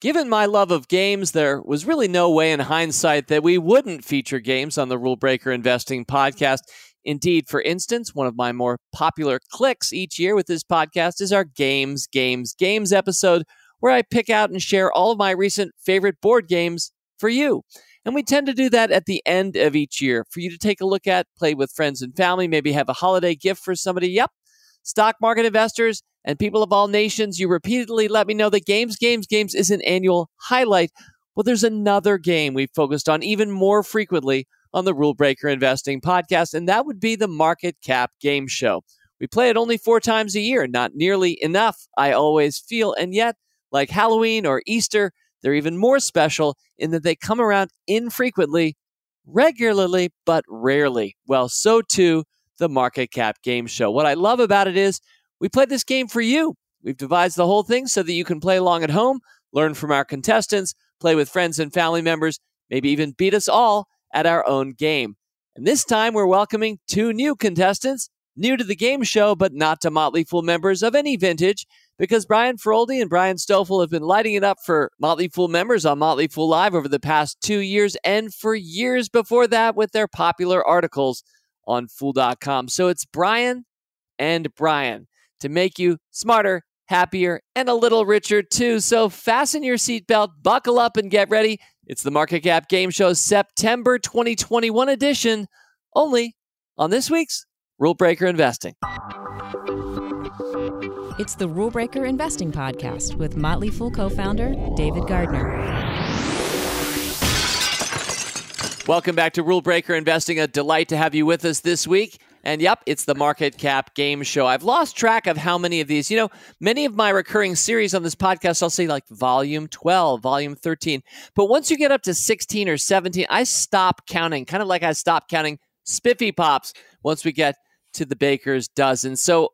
Given my love of games, there was really no way in hindsight that we wouldn't feature games on the Rule Breaker Investing podcast. Indeed, for instance, one of my more popular clicks each year with this podcast is our Games, Games, Games episode, where I pick out and share all of my recent favorite board games for you. And we tend to do that at the end of each year for you to take a look at, play with friends and family, maybe have a holiday gift for somebody. Yep, stock market investors and people of all nations, you repeatedly let me know that games, games, games is an annual highlight. Well, there's another game we've focused on even more frequently on the Rule Breaker Investing podcast, and that would be the Market Cap Game Show. We play it only four times a year, not nearly enough, I always feel. And yet, like Halloween or Easter, they're even more special in that they come around infrequently, regularly, but rarely. Well, so too the Market Cap Game Show. What I love about it is we play this game for you. We've devised the whole thing so that you can play along at home, learn from our contestants, play with friends and family members, maybe even beat us all at our own game. And this time we're welcoming two new contestants, new to the game show, but not to Motley Fool members of any vintage, because Brian Feroldi and Brian Stoffel have been lighting it up for Motley Fool members on Motley Fool Live over the past two years and for years before that with their popular articles on Fool.com. So it's Brian and Brian to make you smarter, happier, and a little richer too. So fasten your seatbelt, buckle up, and get ready. It's the Market Cap Game Show September 2021 edition, only on this week's Rule Breaker Investing. It's the Rule Breaker Investing Podcast with Motley Fool co founder David Gardner. Welcome back to Rule Breaker Investing. A delight to have you with us this week. And yep, it's the Market Cap Game Show. I've lost track of how many of these. You know, many of my recurring series on this podcast, I'll say like volume 12, volume 13. But once you get up to 16 or 17, I stop counting, kind of like I stopped counting Spiffy Pops once we get to the Baker's Dozen. So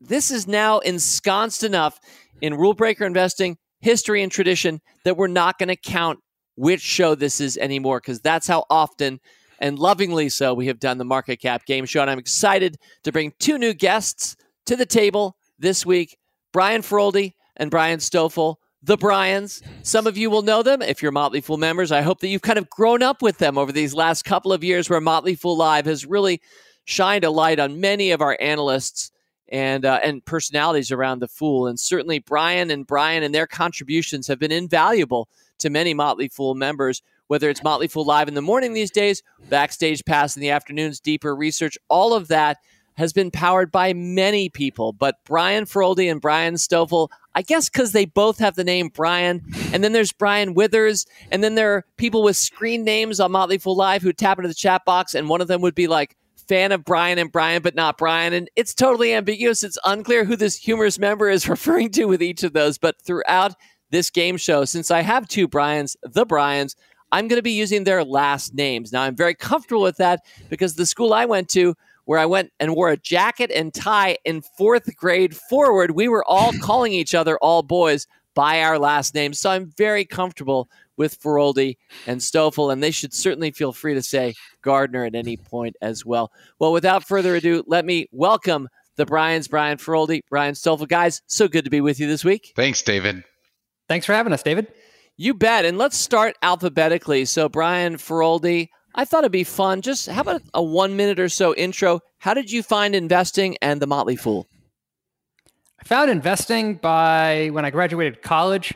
this is now ensconced enough in Rule Breaker Investing history and tradition that we're not going to count which show this is anymore because that's how often and lovingly so we have done the market cap game show and i'm excited to bring two new guests to the table this week brian feroldi and brian stoffel the brians. Some of you will know them if you're motley fool members. I hope that you've kind of grown up with them over these last couple of years where motley fool live has really shined a light on many of our analysts and uh, and personalities around the fool and certainly brian and brian and their contributions have been invaluable to many Motley Fool members, whether it's Motley Fool Live in the morning these days, Backstage Pass in the afternoons, deeper research, all of that has been powered by many people. But Brian Feroldi and Brian Stoffel, I guess because they both have the name Brian, and then there's Brian Withers, and then there are people with screen names on Motley Fool Live who tap into the chat box, and one of them would be like, fan of Brian and Brian, but not Brian. And it's totally ambiguous. It's unclear who this humorous member is referring to with each of those. But throughout this game show, since I have two Brians, the Brians, I'm going to be using their last names. Now, I'm very comfortable with that because the school I went to, where I went and wore a jacket and tie in fourth grade forward, we were all calling each other, all boys, by our last names. So I'm very comfortable with Feroldi and Stoffel, and they should certainly feel free to say Gardner at any point as well. Well, without further ado, let me welcome the Brians, Brian Feroldi, Brian Stoffel. Guys, so good to be with you this week. Thanks, David. Thanks for having us, David. You bet. And let's start alphabetically. So, Brian Feroldi, I thought it'd be fun. Just how about a one minute or so intro? How did you find investing and the Motley Fool? I found investing by when I graduated college.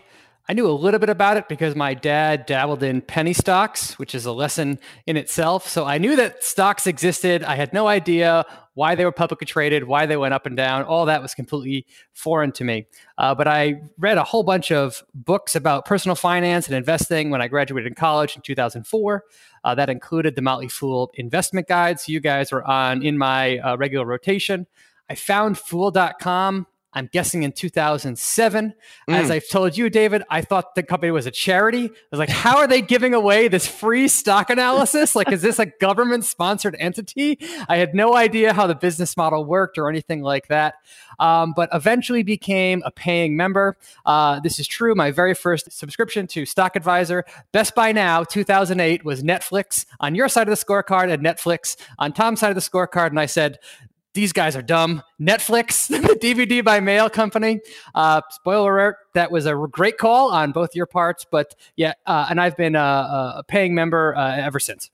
I knew a little bit about it because my dad dabbled in penny stocks, which is a lesson in itself. So I knew that stocks existed. I had no idea why they were publicly traded, why they went up and down. All that was completely foreign to me. Uh, but I read a whole bunch of books about personal finance and investing when I graduated in college in 2004. Uh, that included the Motley Fool investment guides. You guys were on in my uh, regular rotation. I found fool.com I'm guessing in 2007. Mm. As I've told you, David, I thought the company was a charity. I was like, how are they giving away this free stock analysis? like, is this a government sponsored entity? I had no idea how the business model worked or anything like that. Um, but eventually became a paying member. Uh, this is true. My very first subscription to Stock Advisor, Best Buy Now, 2008, was Netflix. On your side of the scorecard, and Netflix on Tom's side of the scorecard, and I said, these guys are dumb. Netflix, the DVD by mail company. Uh, spoiler alert, that was a great call on both your parts. But yeah, uh, and I've been a, a paying member uh, ever since.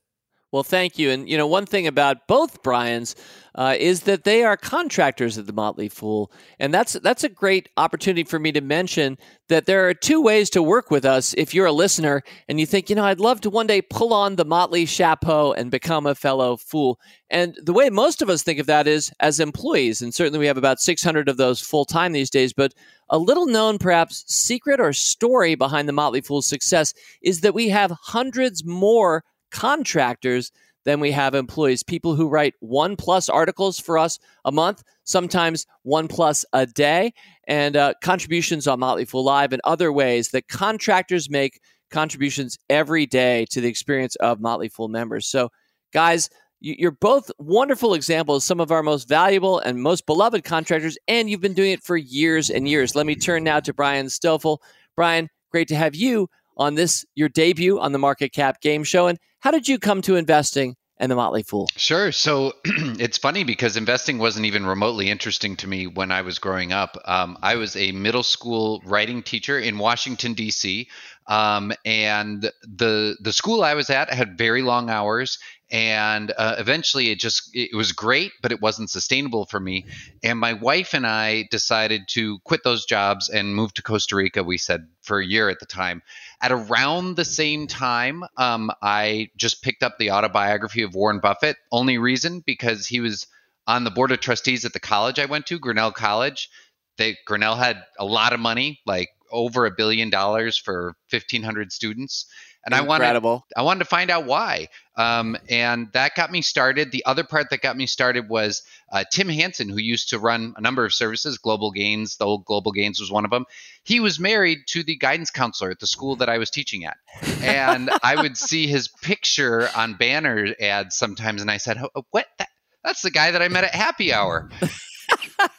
Well, thank you. And, you know, one thing about both Brian's uh, is that they are contractors at the Motley Fool. And that's, that's a great opportunity for me to mention that there are two ways to work with us if you're a listener and you think, you know, I'd love to one day pull on the Motley chapeau and become a fellow fool. And the way most of us think of that is as employees. And certainly we have about 600 of those full time these days. But a little known, perhaps, secret or story behind the Motley Fool's success is that we have hundreds more contractors than we have employees. People who write one plus articles for us a month, sometimes one plus a day, and uh, contributions on Motley Fool Live and other ways that contractors make contributions every day to the experience of Motley Fool members. So, guys, you're both wonderful examples, some of our most valuable and most beloved contractors, and you've been doing it for years and years. Let me turn now to Brian Stoffel. Brian, great to have you on this, your debut on the Market Cap Game Show. And how did you come to investing and the Motley Fool? Sure. So it's funny because investing wasn't even remotely interesting to me when I was growing up. Um, I was a middle school writing teacher in Washington D.C. Um, and the the school I was at had very long hours, and uh, eventually it just it was great but it wasn't sustainable for me. And my wife and i decided to quit those jobs and move to costa rica we said for a year at the time. At around the same time um, i just picked up the autobiography of warren buffett only reason because he was on the board of trustees at the college i went to grinnell college. They grinnell had a lot of money like over a billion dollars for 1500 students and Incredible. I wanted I wanted to find out why. Um, and that got me started. The other part that got me started was uh, Tim Hanson, who used to run a number of services. Global Gains, the old Global Gains was one of them. He was married to the guidance counselor at the school that I was teaching at, and I would see his picture on banner ads sometimes, and I said, "What? That, that's the guy that I met at happy hour."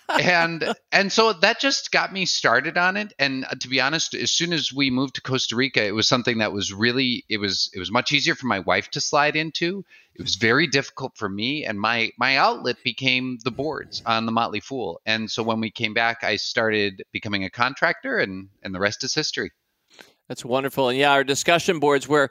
And and so that just got me started on it. And uh, to be honest as soon as we moved to costa rica it was something that was really it was it was much easier for my wife to slide into. It was very difficult for me. And my my outlet became the boards on the motley fool. And so when we came back i started becoming a contractor and and the rest is history. That's wonderful. And yeah, our discussion boards where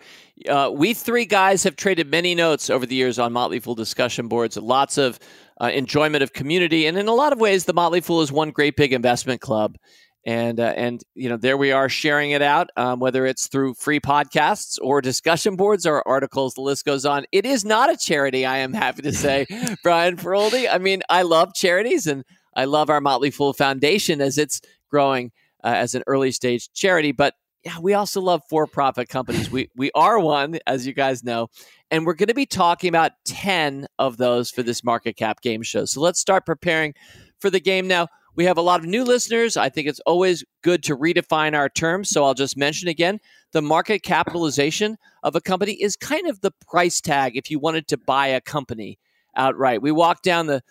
uh, we three guys have traded many notes over the years on Motley Fool discussion boards. Lots of uh, enjoyment of community. And in a lot of ways, the Motley Fool is one great big investment club. And, uh, and you know, there we are sharing it out, um, whether it's through free podcasts or discussion boards or articles, the list goes on. It is not a charity, I am happy to say, Brian Feroldi. I mean, I love charities and I love our Motley Fool Foundation as it's growing uh, as an early stage charity. But yeah, we also love for profit companies. We, we are one, as you guys know. And we're going to be talking about 10 of those for this market cap game show. So let's start preparing for the game now. We have a lot of new listeners. I think it's always good to redefine our terms. So I'll just mention again the market capitalization of a company is kind of the price tag if you wanted to buy a company outright. We walk down the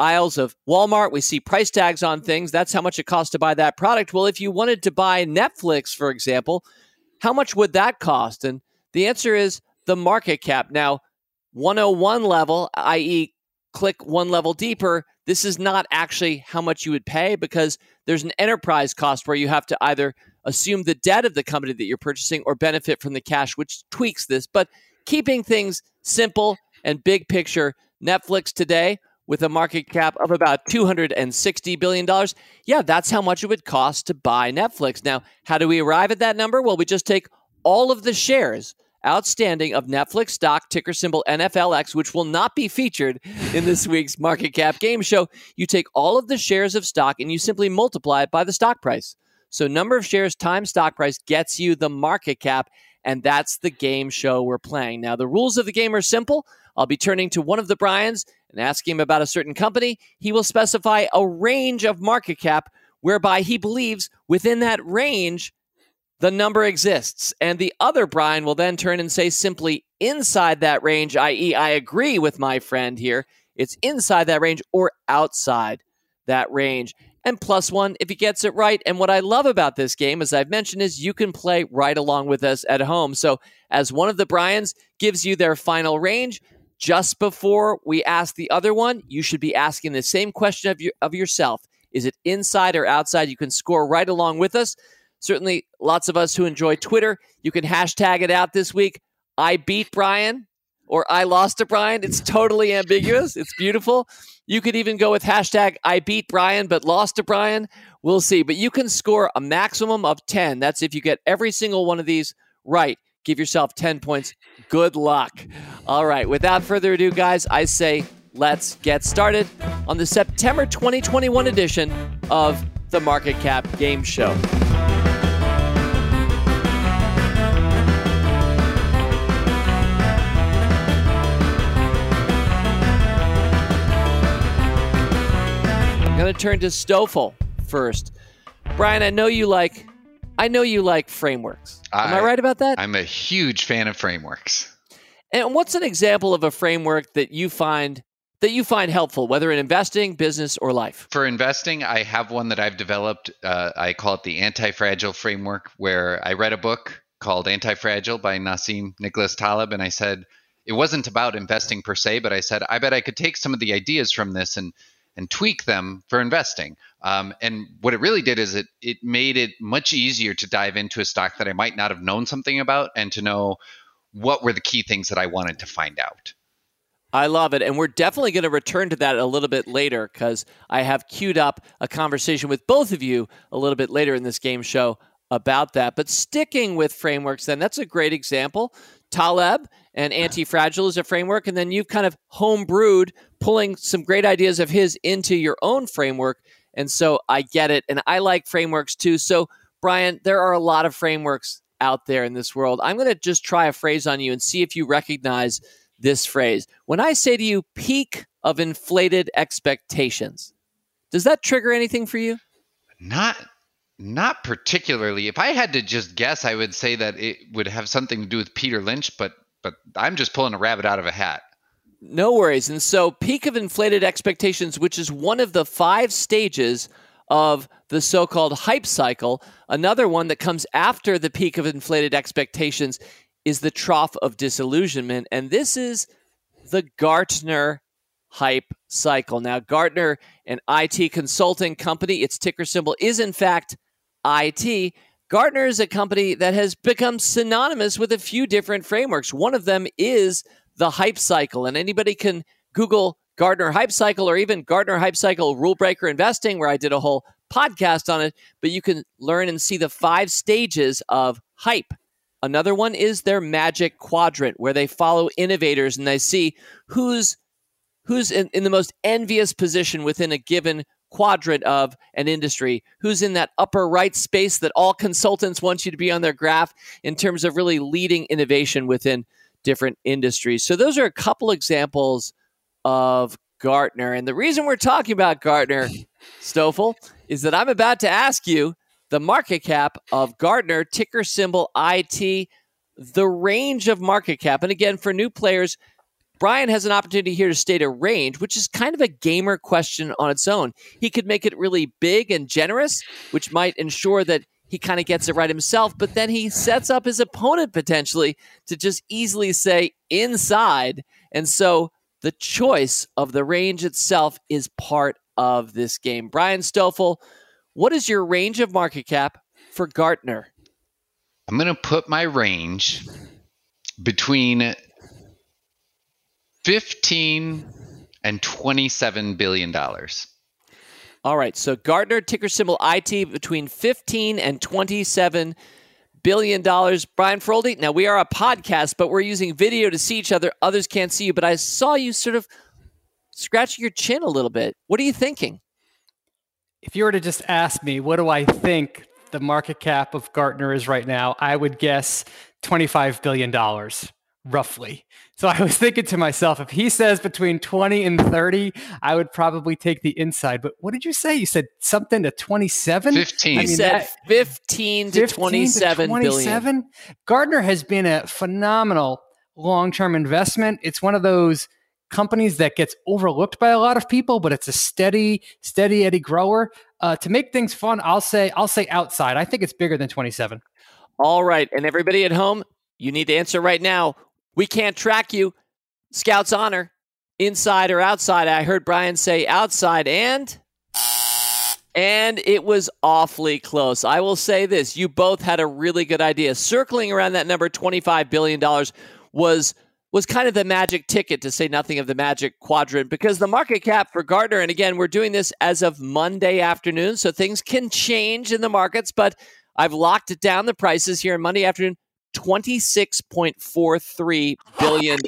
aisles of Walmart, we see price tags on things. That's how much it costs to buy that product. Well, if you wanted to buy Netflix, for example, how much would that cost? And the answer is the market cap. Now, 101 level, i.e., click one level deeper, this is not actually how much you would pay because there's an enterprise cost where you have to either assume the debt of the company that you're purchasing or benefit from the cash, which tweaks this. But keeping things simple and big picture, Netflix today with a market cap of about $260 billion. Yeah, that's how much it would cost to buy Netflix. Now, how do we arrive at that number? Well, we just take all of the shares outstanding of Netflix stock, ticker symbol NFLX, which will not be featured in this week's market cap game show. You take all of the shares of stock and you simply multiply it by the stock price. So, number of shares times stock price gets you the market cap, and that's the game show we're playing. Now, the rules of the game are simple. I'll be turning to one of the Brians and asking him about a certain company. He will specify a range of market cap whereby he believes within that range the number exists. And the other Brian will then turn and say simply inside that range, i.e., I agree with my friend here. It's inside that range or outside that range. And plus one if he gets it right. And what I love about this game, as I've mentioned, is you can play right along with us at home. So as one of the Brians gives you their final range, just before we ask the other one, you should be asking the same question of, of yourself. Is it inside or outside? You can score right along with us. Certainly, lots of us who enjoy Twitter, you can hashtag it out this week. I beat Brian or I lost to Brian. It's totally ambiguous. It's beautiful. You could even go with hashtag I beat Brian but lost to Brian. We'll see. But you can score a maximum of 10. That's if you get every single one of these right. Give yourself 10 points. Good luck. All right. Without further ado, guys, I say let's get started on the September 2021 edition of the Market Cap Game Show. I'm going to turn to Stoffel first. Brian, I know you like I know you like frameworks. Am I, I right about that? I'm a huge fan of frameworks. And what's an example of a framework that you find that you find helpful, whether in investing, business, or life? For investing, I have one that I've developed. Uh, I call it the anti-fragile framework, where I read a book called Anti-Fragile by Nassim Nicholas Taleb, and I said it wasn't about investing per se, but I said I bet I could take some of the ideas from this and and tweak them for investing. Um, and what it really did is it it made it much easier to dive into a stock that I might not have known something about and to know what were the key things that I wanted to find out. I love it. And we're definitely going to return to that a little bit later because I have queued up a conversation with both of you a little bit later in this game show about that. But sticking with frameworks, then, that's a great example. Taleb and Anti Fragile is a framework. And then you've kind of homebrewed, pulling some great ideas of his into your own framework. And so I get it. And I like frameworks too. So, Brian, there are a lot of frameworks out there in this world. I'm going to just try a phrase on you and see if you recognize this phrase. When I say to you, peak of inflated expectations, does that trigger anything for you? Not not particularly. If I had to just guess, I would say that it would have something to do with Peter Lynch, but but I'm just pulling a rabbit out of a hat. No worries. And so, peak of inflated expectations, which is one of the five stages of the so called hype cycle, another one that comes after the peak of inflated expectations is the trough of disillusionment. And this is the Gartner hype cycle. Now, Gartner, an IT consulting company, its ticker symbol is in fact IT. Gartner is a company that has become synonymous with a few different frameworks. One of them is the hype cycle, and anybody can Google Gartner hype cycle or even Gartner hype cycle rule breaker investing, where I did a whole podcast on it. But you can learn and see the five stages of hype. Another one is their magic quadrant, where they follow innovators and they see who's who's in, in the most envious position within a given quadrant of an industry, who's in that upper right space that all consultants want you to be on their graph in terms of really leading innovation within different industries. So those are a couple examples of Gartner. And the reason we're talking about Gartner, Stoffel, is that I'm about to ask you the market cap of Gartner, ticker symbol IT, the range of market cap. And again, for new players, Brian has an opportunity here to state a range, which is kind of a gamer question on its own. He could make it really big and generous, which might ensure that he kind of gets it right himself, but then he sets up his opponent potentially to just easily say inside. And so the choice of the range itself is part of this game. Brian Stoffel, what is your range of market cap for Gartner? I'm going to put my range between 15 and 27 billion dollars. All right, so Gartner ticker symbol IT between 15 and 27 billion dollars. Brian Feroldi, now we are a podcast, but we're using video to see each other. Others can't see you, but I saw you sort of scratching your chin a little bit. What are you thinking? If you were to just ask me, what do I think the market cap of Gartner is right now, I would guess $25 billion roughly. So I was thinking to myself, if he says between 20 and 30, I would probably take the inside. But what did you say? You said something to 27? 15. I mean, said 15 to 27 to 27 billion. Gartner has been a phenomenal long-term investment. It's one of those companies that gets overlooked by a lot of people, but it's a steady, steady Eddie grower. Uh, to make things fun, I'll say I'll say outside. I think it's bigger than 27. All right, and everybody at home, you need to answer right now. We can't track you. Scouts honor, inside or outside. I heard Brian say outside, and and it was awfully close. I will say this: you both had a really good idea. Circling around that number, twenty-five billion dollars, was was kind of the magic ticket to say nothing of the magic quadrant because the market cap for Gartner, and again, we're doing this as of Monday afternoon, so things can change in the markets, but I've locked it down the prices here on Monday afternoon. $26.43 billion.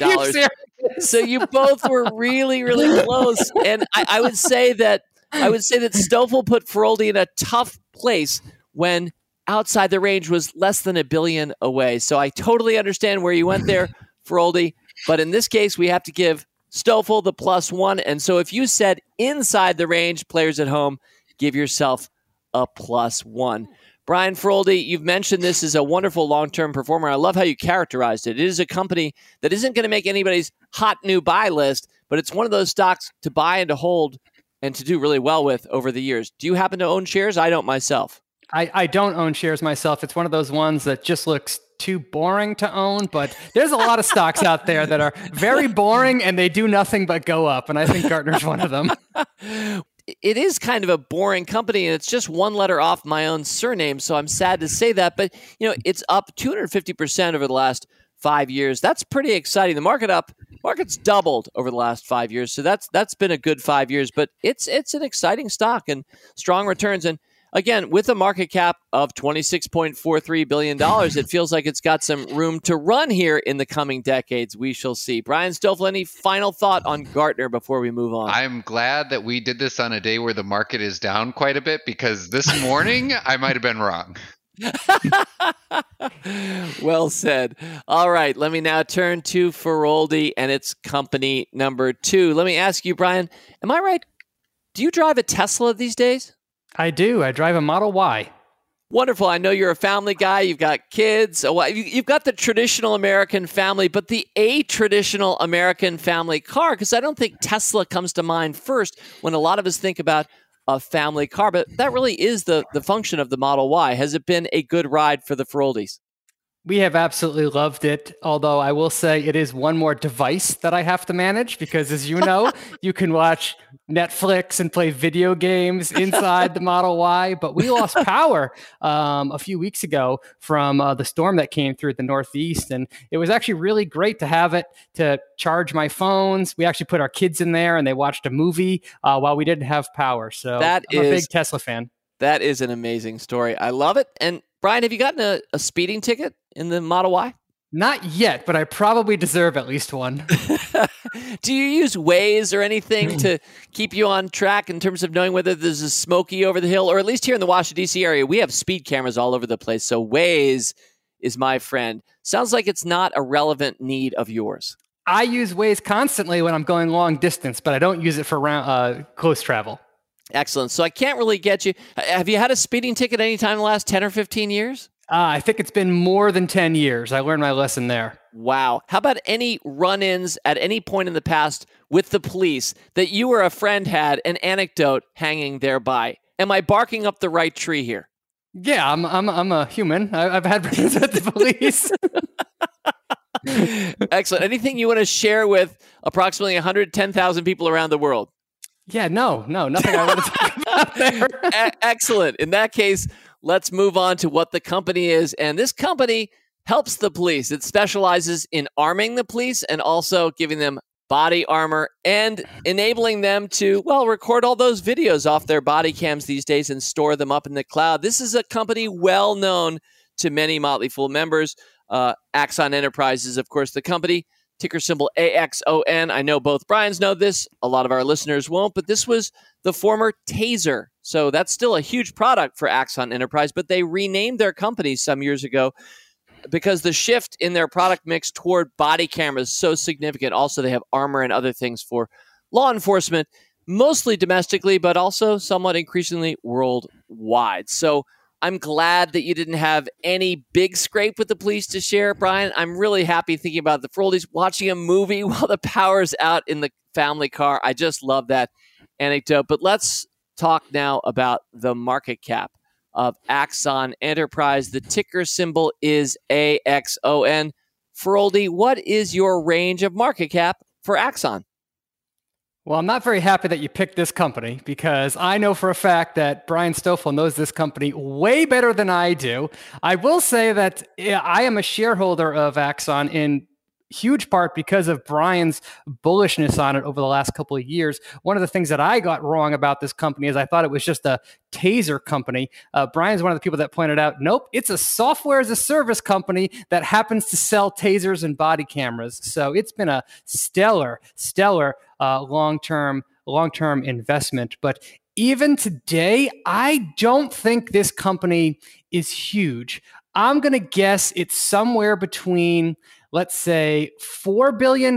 so you both were really, really close. And I, I would say that I would say that Stoffel put Feroldi in a tough place when outside the range was less than a billion away. So I totally understand where you went there, Feroldi. But in this case, we have to give Stoffel the plus one. And so if you said inside the range, players at home, give yourself a plus one. Brian Feroldi, you've mentioned this is a wonderful long term performer. I love how you characterized it. It is a company that isn't going to make anybody's hot new buy list, but it's one of those stocks to buy and to hold and to do really well with over the years. Do you happen to own shares? I don't myself. I, I don't own shares myself. It's one of those ones that just looks too boring to own, but there's a lot of stocks out there that are very boring and they do nothing but go up. And I think Gartner's one of them. it is kind of a boring company and it's just one letter off my own surname so i'm sad to say that but you know it's up 250% over the last five years. That's pretty exciting. The market up market's doubled over the last five years so that's that's been a good five years but it's it's an exciting stock and strong returns and again, with a market cap of $26.43 billion, it feels like it's got some room to run here in the coming decades. We shall see. Brian Stoffel, any final thought on Gartner before we move on? I'm glad that we did this on a day where the market is down quite a bit because this morning I might have been wrong. well said. All right, let me now turn to Feroldi and its company number two. Let me ask you, Brian, am I right? Do you drive a Tesla these days? I do. I drive a Model Y. Wonderful. I know you're a family guy. You've got kids. You've got the traditional American family, but the a traditional American family car, because I don't think Tesla comes to mind first when a lot of us think about a family car. But that really is the, the function of the Model Y. Has it been a good ride for the Feroldis? We have absolutely loved it. Although I will say it is one more device that I have to manage because, as you know, you can watch Netflix and play video games inside the Model Y. But we lost power um, a few weeks ago from uh, the storm that came through the Northeast. And it was actually really great to have it to charge my phones. We actually put our kids in there and they watched a movie uh, while we didn't have power. So that I'm is, a big Tesla fan. That is an amazing story. I love it. And Brian, have you gotten a, a speeding ticket in the Model Y? Not yet, but I probably deserve at least one. Do you use Waze or anything to keep you on track in terms of knowing whether there's a smoky over the hill, or at least here in the Washington D.C. area, we have speed cameras all over the place. So Waze is my friend. Sounds like it's not a relevant need of yours. I use Waze constantly when I'm going long distance, but I don't use it for round, uh, close travel. Excellent. So I can't really get you. Have you had a speeding ticket any time in the last 10 or 15 years? Uh, I think it's been more than 10 years. I learned my lesson there. Wow. How about any run ins at any point in the past with the police that you or a friend had an anecdote hanging thereby? Am I barking up the right tree here? Yeah, I'm, I'm, I'm a human. I, have had run-ins with the police. Excellent. Anything you want to share with approximately 110,000 people around the world? Yeah, no, no, nothing I want to talk about there. excellent. In that case, let's move on to what the company is. And this company helps the police. It specializes in arming the police and also giving them body armor and enabling them to, well, record all those videos off their body cams these days and store them up in the cloud. This is a company well known to many Motley Fool members. Uh, Axon Enterprises, of course, the company ticker symbol AXON. I know both Brian's know this. A lot of our listeners won't, but this was the former Taser. So that's still a huge product for Axon Enterprise, but they renamed their company some years ago because the shift in their product mix toward body cameras is so significant. Also, they have armor and other things for law enforcement, mostly domestically, but also somewhat increasingly worldwide. So I'm glad that you didn't have any big scrape with the police to share, Brian. I'm really happy thinking about the Feroldis watching a movie while the power's out in the family car. I just love that anecdote. But let's talk now about the market cap of Axon Enterprise. The ticker symbol is AXON. Feroldi, what is your range of market cap for Axon? Well, I'm not very happy that you picked this company because I know for a fact that Brian Stoffel knows this company way better than I do. I will say that I am a shareholder of Axon in huge part because of Brian's bullishness on it over the last couple of years. One of the things that I got wrong about this company is I thought it was just a taser company. Uh, Brian's one of the people that pointed out, nope, it's a software as a service company that happens to sell tasers and body cameras. So it's been a stellar, stellar uh, long term, long term investment. But even today, I don't think this company is huge. I'm going to guess it's somewhere between let's say $4 billion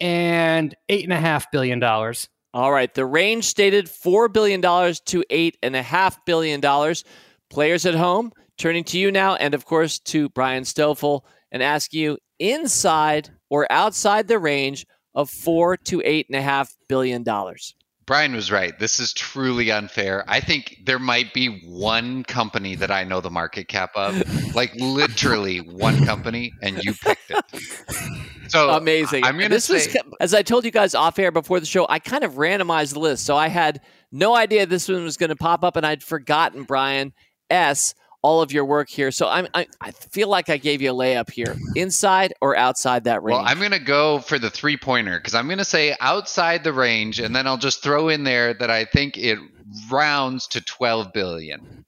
and $8.5 billion. All right. The range stated $4 billion to $8.5 billion. Players at home, turning to you now, and of course to Brian Stoffel, and ask you inside or outside the range of four to eight and a half billion dollars. Brian was right. This is truly unfair. I think there might be one company that I know the market cap of, like literally one company, and you picked it. So amazing. I'm going to say, was, as I told you guys off air before the show, I kind of randomized the list, so I had no idea this one was going to pop up, and I'd forgotten Brian S all of your work here. So I'm, I, I feel like I gave you a layup here, inside or outside that range. Well, I'm going to go for the three pointer because I'm going to say outside the range, and then I'll just throw in there that I think it rounds to 12 billion.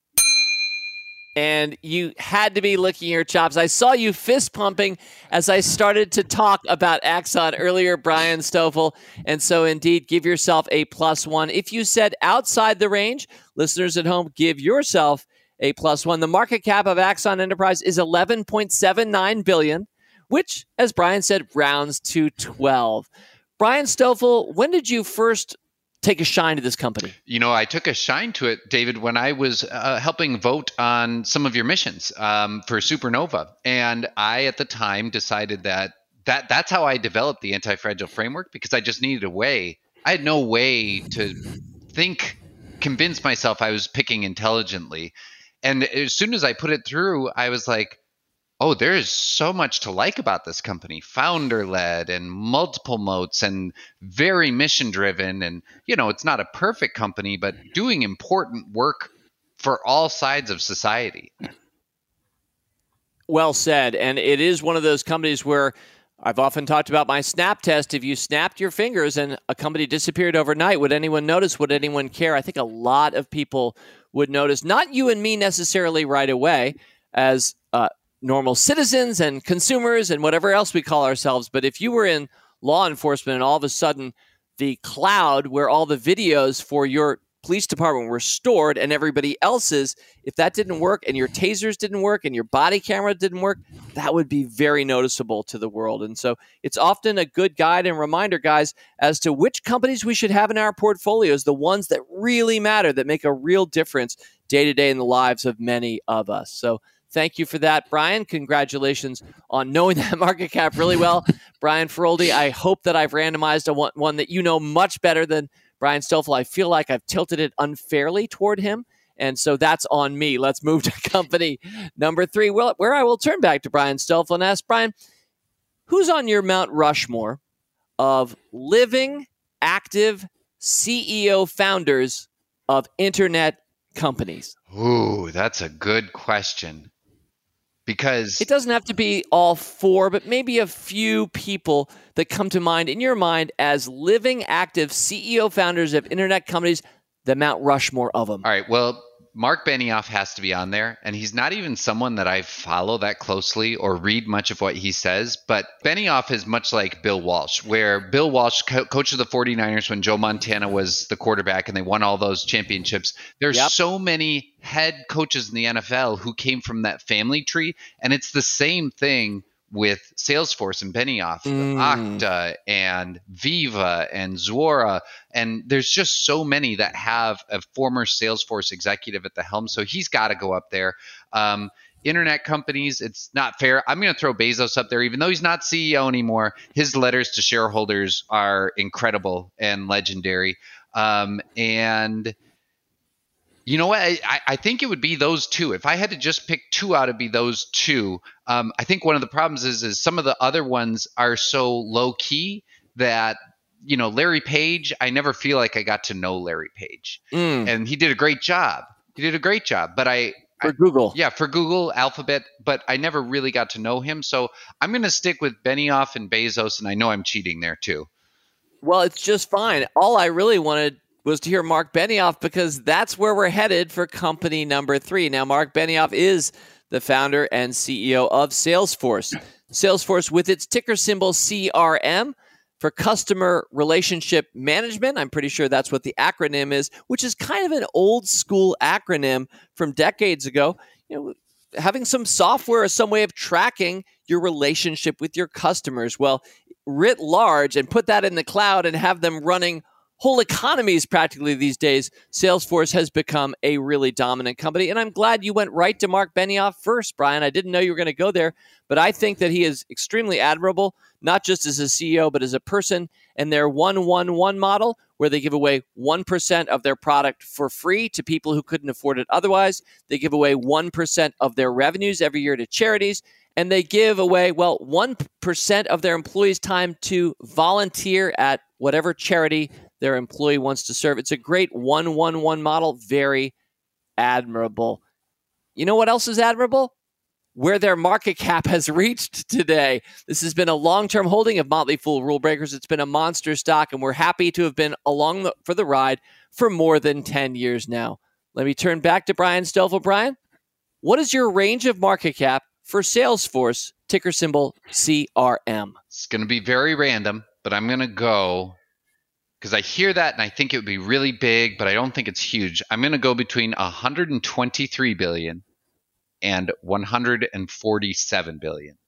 And you had to be licking your chops. I saw you fist pumping as I started to talk about Axon earlier, Brian Stoffel. And so, indeed, give yourself a plus one. If you said outside the range, listeners at home, give yourself a plus one. The market cap of Axon Enterprise is 11.79 billion, which, as Brian said, rounds to 12. Brian Stoffel, when did you first take a shine to this company? You know, I took a shine to it, David, when I was uh, helping vote on some of your missions um, for Supernova, and I at the time decided that that that's how I developed the anti-fragile framework because I just needed a way. I had no way to think, convince myself I was picking intelligently. And as soon as I put it through, I was like, oh, there is so much to like about this company founder led and multiple moats and very mission driven. And, you know, it's not a perfect company, but doing important work for all sides of society. Well said. And it is one of those companies where I've often talked about my snap test. If you snapped your fingers and a company disappeared overnight, would anyone notice? Would anyone care? I think a lot of people would notice, not you and me necessarily right away as uh, normal citizens and consumers and whatever else we call ourselves, but if you were in law enforcement and all of a sudden the cloud where all the videos for your police department were stored and everybody else's, if that didn't work and your tasers didn't work and your body camera didn't work, that would be very noticeable to the world. And so it's often a good guide and reminder, guys, as to which companies we should have in our portfolios, the ones that really matter, that make a real difference day to day in the lives of many of us. So Thank you for that, Brian. Congratulations on knowing that market cap really well. Brian Feroldi, I hope that I've randomized a one, one that you know much better than Brian Stoffel, I feel like I've tilted it unfairly toward him. And so that's on me. Let's move to company number three, where I will turn back to Brian Stoffel and ask Brian, who's on your Mount Rushmore of living, active CEO founders of internet companies? Ooh, that's a good question because it doesn't have to be all four, but maybe a few people that come to mind in your mind as living, active CEO founders of internet companies, the Mount Rushmore of them. All right. Well, Mark Benioff has to be on there, and he's not even someone that I follow that closely or read much of what he says. But Benioff is much like Bill Walsh, where Bill Walsh, co- coach of the 49ers when Joe Montana was the quarterback and they won all those championships. There's yep. so many head coaches in the NFL who came from that family tree, and it's the same thing with Salesforce and Benioff, mm. Okta and Veeva and Zuora. And there's just so many that have a former Salesforce executive at the helm. So he's got to go up there. Um, internet companies, it's not fair. I'm going to throw Bezos up there, even though he's not CEO anymore. His letters to shareholders are incredible and legendary. Um, and you know what? I, I, think it would be those two. If I had to just pick two out, it'd be those two. Um, I think one of the problems is is some of the other ones are so low key that you know Larry Page. I never feel like I got to know Larry Page, Mm, and he did a great job. He did a great job, but I for Google. yeah for Google Alphabet, but I never really got to know him. So I'm going to stick with Benioff and Bezos, and I know I'm cheating there too. Well, it's just fine. All I really wanted was to hear Mark Benioff because that's where we're headed for company number three. Now, Mark Benioff is the founder and CEO of Salesforce. Salesforce, with its ticker symbol CRM for customer relationship management. I'm pretty sure that's what the acronym is, which is kind of an old school acronym from decades ago. You know, having some software or some way of tracking your relationship with your customers. Well, writ large and put that in the cloud and have them running whole economies practically these days, Salesforce has become a really dominant company. And I'm glad you went right to Mark Benioff first, Brian. I didn't know you were going to go there, but I think that he is extremely admirable, not just as a CEO, but as a person. And their 111 model, where they give away 1% of their product for free to people who couldn't afford it otherwise, they give away 1% of their revenues every year to charities and they give away, well, 1% of their employees' time to volunteer at whatever charity their employee wants to serve. It's a great 111 model, very admirable. You know what else is admirable? Where their market cap has reached today. This has been a long term holding of Motley Fool Rule Breakers. It's been a monster stock, and we're happy to have been along the, for the ride for more than 10 years now. Let me turn back to Brian Stoffel. Brian, what is your range of market cap for Salesforce, ticker symbol CRM. It's going to be very random, but I'm going to go because I hear that and I think it would be really big, but I don't think it's huge. I'm going to go between 123 billion and 147 billion.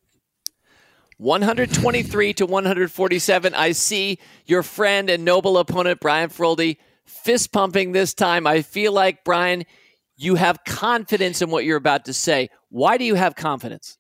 123 to 147. I see your friend and noble opponent, Brian Feroldi, fist pumping this time. I feel like, Brian, you have confidence in what you're about to say. Why do you have confidence?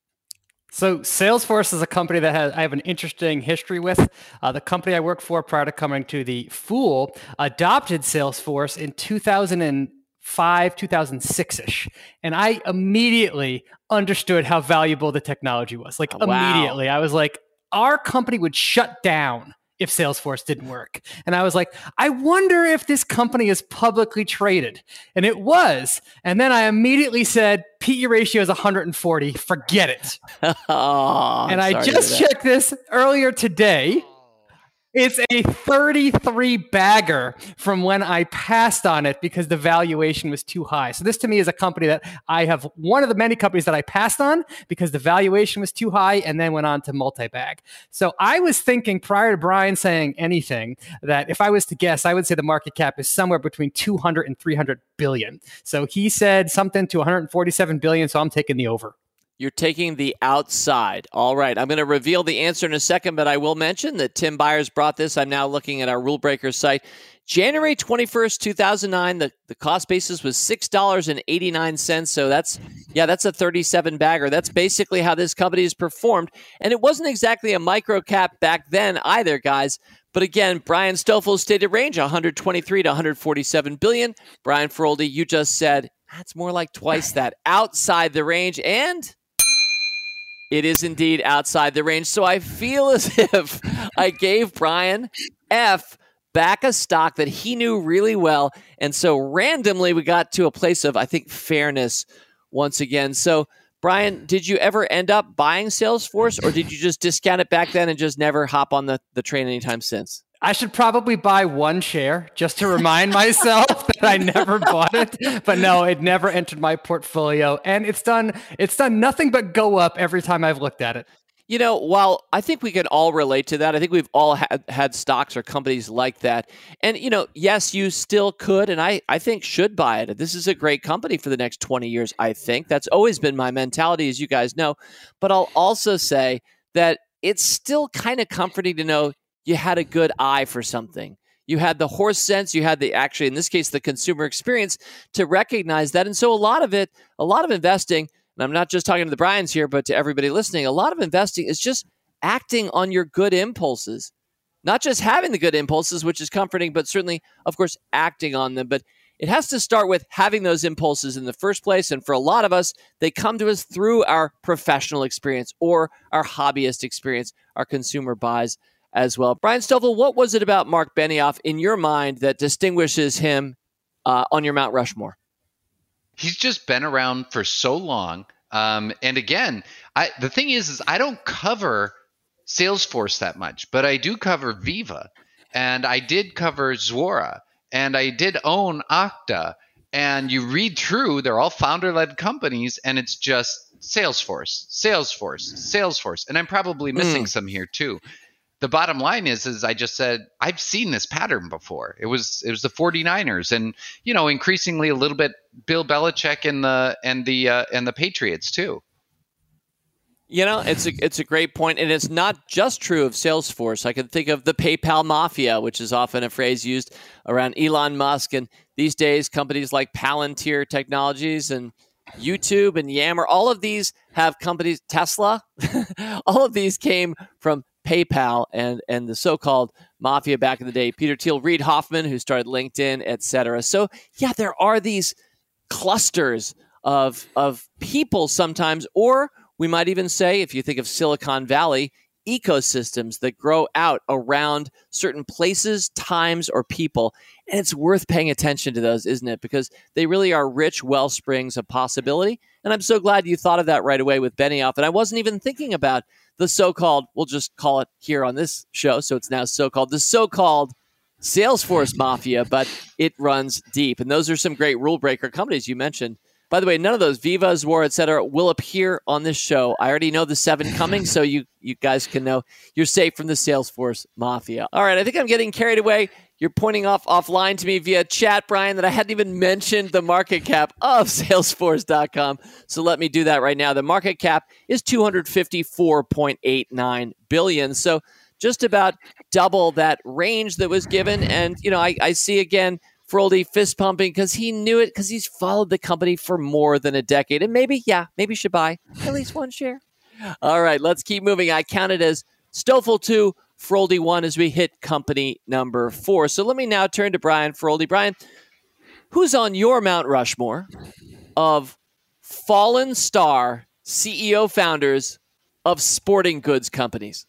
So Salesforce is a company that has I have an interesting history with. Uh, the company I worked for prior to coming to the Fool adopted Salesforce in 2005, 2006 ish, and I immediately understood how valuable the technology was. Like wow. immediately, I was like, our company would shut down if Salesforce didn't work. And I was like, I wonder if this company is publicly traded. And it was. And then I immediately said, PE ratio is 140. Forget it. oh, and I just checked this earlier today. It's a 33 bagger from when I passed on it because the valuation was too high. So this to me is a company that I have one of the many companies that I passed on because the valuation was too high and then went on to multi-bag. So I was thinking prior to Brian saying anything that if I was to guess, I would say the market cap is somewhere between 200 and 300 billion. So he said something to 147 billion, so I'm taking the over. You're taking the outside. All right. I'm going to reveal the answer in a second, but I will mention that Tim Beyers brought this. I'm now looking at our Rule Breakers site. January 21st, 2009, the, the cost basis was $6.89. So that's, yeah, that's a 37 bagger. That's basically how this company has performed. And it wasn't exactly a micro cap back then either, guys. But again, Brian Stoffel's stated range 123 to 147 billion. Brian Feroldi, you just said that's more like twice that outside the range. And it is indeed outside the range. So I feel as if I gave Brian F back a stock that he knew really well. And so randomly we got to a place of, I think, fairness once again. So, Brian, did you ever end up buying Salesforce or did you just discount it back then and just never hop on the, the train anytime since? I should probably buy one share just to remind myself that I never bought it. But no, it never entered my portfolio, and it's done. It's done nothing but go up every time I've looked at it. You know, while I think we can all relate to that, I think we've all had, had stocks or companies like that. And, you know, yes, you still could, and I, I think should buy it. This is a great company for the next 20 years, I think. That's always been my mentality, as you guys know. But I'll also say that it's still kind of comforting to know you had a good eye for something. You had the horse sense, you had the actually, in this case, the consumer experience to recognize that. And so a lot of it, a lot of investing, and I'm not just talking to the Brians here, but to everybody listening, a lot of investing is just acting on your good impulses. Not just having the good impulses, which is comforting, but certainly, of course, acting on them. But it has to start with having those impulses in the first place. And for a lot of us, they come to us through our professional experience or our hobbyist experience, our consumer buys. As well. Brian Stoffel, what was it about Mark Benioff in your mind that distinguishes him uh, on your Mount Rushmore? He's just been around for so long. Um, and again, I, the thing is, is I don't cover Salesforce that much, but I do cover Veeva, and I did cover Zuora, and I did own Okta. And you read through, they're all founder-led companies, and it's just Salesforce, Salesforce, Salesforce, and I'm probably missing mm. some here too the bottom line is is I just said I've seen this pattern before. It was it was the 49ers and you know increasingly a little bit Bill Belichick and the and the uh, and the Patriots too. You know, it's a it's a great point, and it's not just true of Salesforce. I can think of the PayPal mafia, which is often a phrase used around Elon Musk, and these days companies like Palantir Technologies and YouTube and Yammer, all of these have companies. Tesla, all of these came from PayPal and and the so-called mafia back in the day. Peter Thiel, Reid Hoffman, who started LinkedIn, etc. So yeah, there are these clusters of of people sometimes, or we might even say, if you think of Silicon Valley, ecosystems that grow out around certain places, times, or people. And it's worth paying attention to those, isn't it? Because they really are rich well springs of possibility. And I'm so glad you thought of that right away with Benioff. And I wasn't even thinking about the so called, we'll just call it here on this show. So it's now so called, the so called Salesforce Mafia, but it runs deep. And those are some great rule breaker companies you mentioned. By the way, none of those Veevas, War, etc., will appear on this show. I already know the seven coming, so you you guys can know you're safe from the Salesforce mafia. All right, I think I'm getting carried away. You're pointing off offline to me via chat, Brian, that I hadn't even mentioned the market cap of Salesforce.com. So let me do that right now. The market cap is 254.89 billion. So just about double that range that was given. And you know, I, I see again Feroldi fist pumping because he knew it because he's followed the company for more than a decade. And maybe, yeah, maybe should buy at least one share. All right, let's keep moving. I counted as Stoffel 2, Feroldi 1 as we hit company number 4. So let me now turn to Brian Feroldi. Brian, who's on your Mount Rushmore of fallen star CEO founders of sporting goods companies?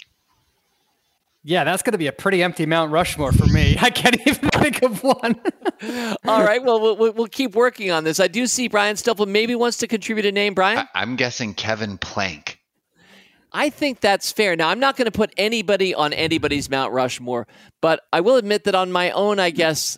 Yeah, that's going to be a pretty empty Mount Rushmore for me. I can't even think of one. All right, well, well, we'll keep working on this. I do see Brian Stoffel maybe wants to contribute a name. Brian, I- I'm guessing Kevin Plank. I think that's fair. Now, I'm not going to put anybody on anybody's Mount Rushmore, but I will admit that on my own, I guess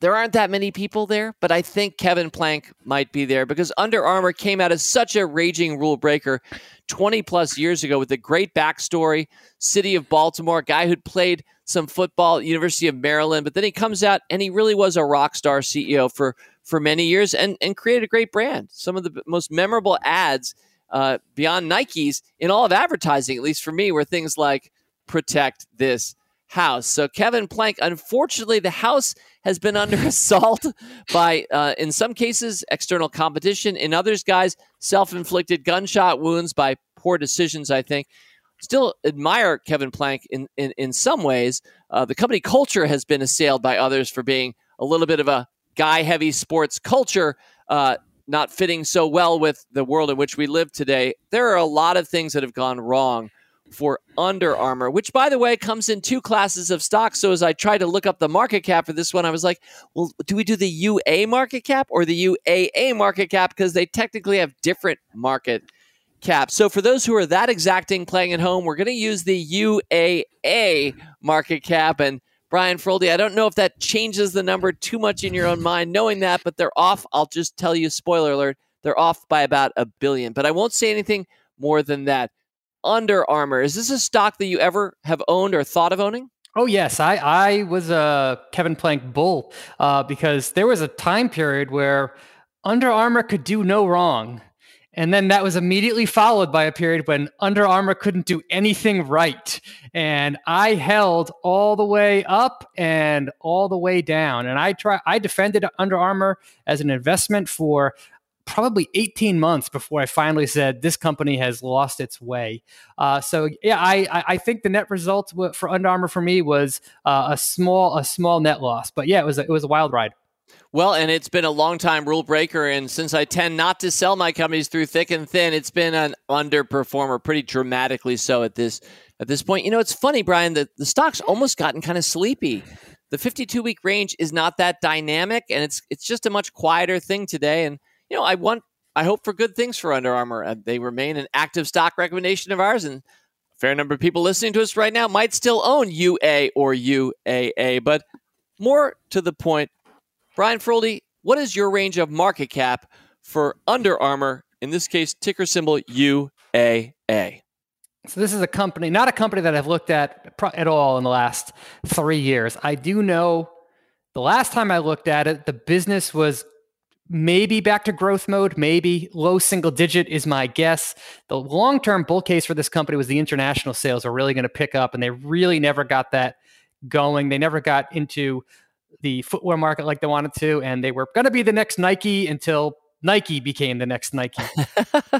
there aren't that many people there, but I think Kevin Plank might be there because Under Armour came out as such a raging rule breaker 20 plus years ago with a great backstory. City of Baltimore, guy who'd played some football at University of Maryland, but then he comes out and he really was a rock star CEO for for many years and and created a great brand. Some of the most memorable ads uh, beyond Nikes in all of advertising, at least for me, were things like "Protect this house." So Kevin Plank, unfortunately, the house has been under assault by, uh, in some cases, external competition. In others, guys, self-inflicted gunshot wounds by poor decisions. I think still admire Kevin Plank in, in, in some ways. Uh, the company culture has been assailed by others for being a little bit of a guy heavy sports culture, uh, not fitting so well with the world in which we live today. There are a lot of things that have gone wrong for Under Armour, which, by the way, comes in two classes of stock. So as I tried to look up the market cap for this one, I was like, well, do we do the UA market cap or the UAA market cap? Because they technically have different market caps. So for those who are that exacting playing at home, we're going to use the UAA market cap. And Brian Feroldi, I don't know if that changes the number too much in your own mind, knowing that, but they're off. I'll just tell you, spoiler alert, they're off by about a billion. But I won't say anything more than that. Under Armour, is this a stock that you ever have owned or thought of owning? Oh yes, I I was a Kevin Plank bull uh, because there was a time period where Under Armour could do no wrong, and then that was immediately followed by a period when Under Armour couldn't do anything right. And I held all the way up and all the way down. And I try I defended Under Armour as an investment for probably 18 months before I finally said this company has lost its way. Uh, so yeah, I I think the net result for Under Armour for me was uh, a small a small net loss. But yeah, it was a, it was a wild ride. Well, and it's been a long time rule breaker. And since I tend not to sell my companies through thick and thin, it's been an underperformer, pretty dramatically so at this at this point. You know, it's funny, Brian, that the stock's almost gotten kind of sleepy. The 52 week range is not that dynamic, and it's it's just a much quieter thing today. And you know, I want I hope for good things for Under Armour. They remain an active stock recommendation of ours, and a fair number of people listening to us right now might still own UA or UAA. But more to the point, Brian Feroldi, what is your range of market cap for Under Armour? In this case, ticker symbol UAA. So this is a company, not a company that I've looked at at all in the last three years. I do know the last time I looked at it, the business was maybe back to growth mode, maybe low single digit is my guess. The long term bull case for this company was the international sales are really going to pick up, and they really never got that going. They never got into the footwear market like they wanted to, and they were going to be the next Nike until Nike became the next Nike.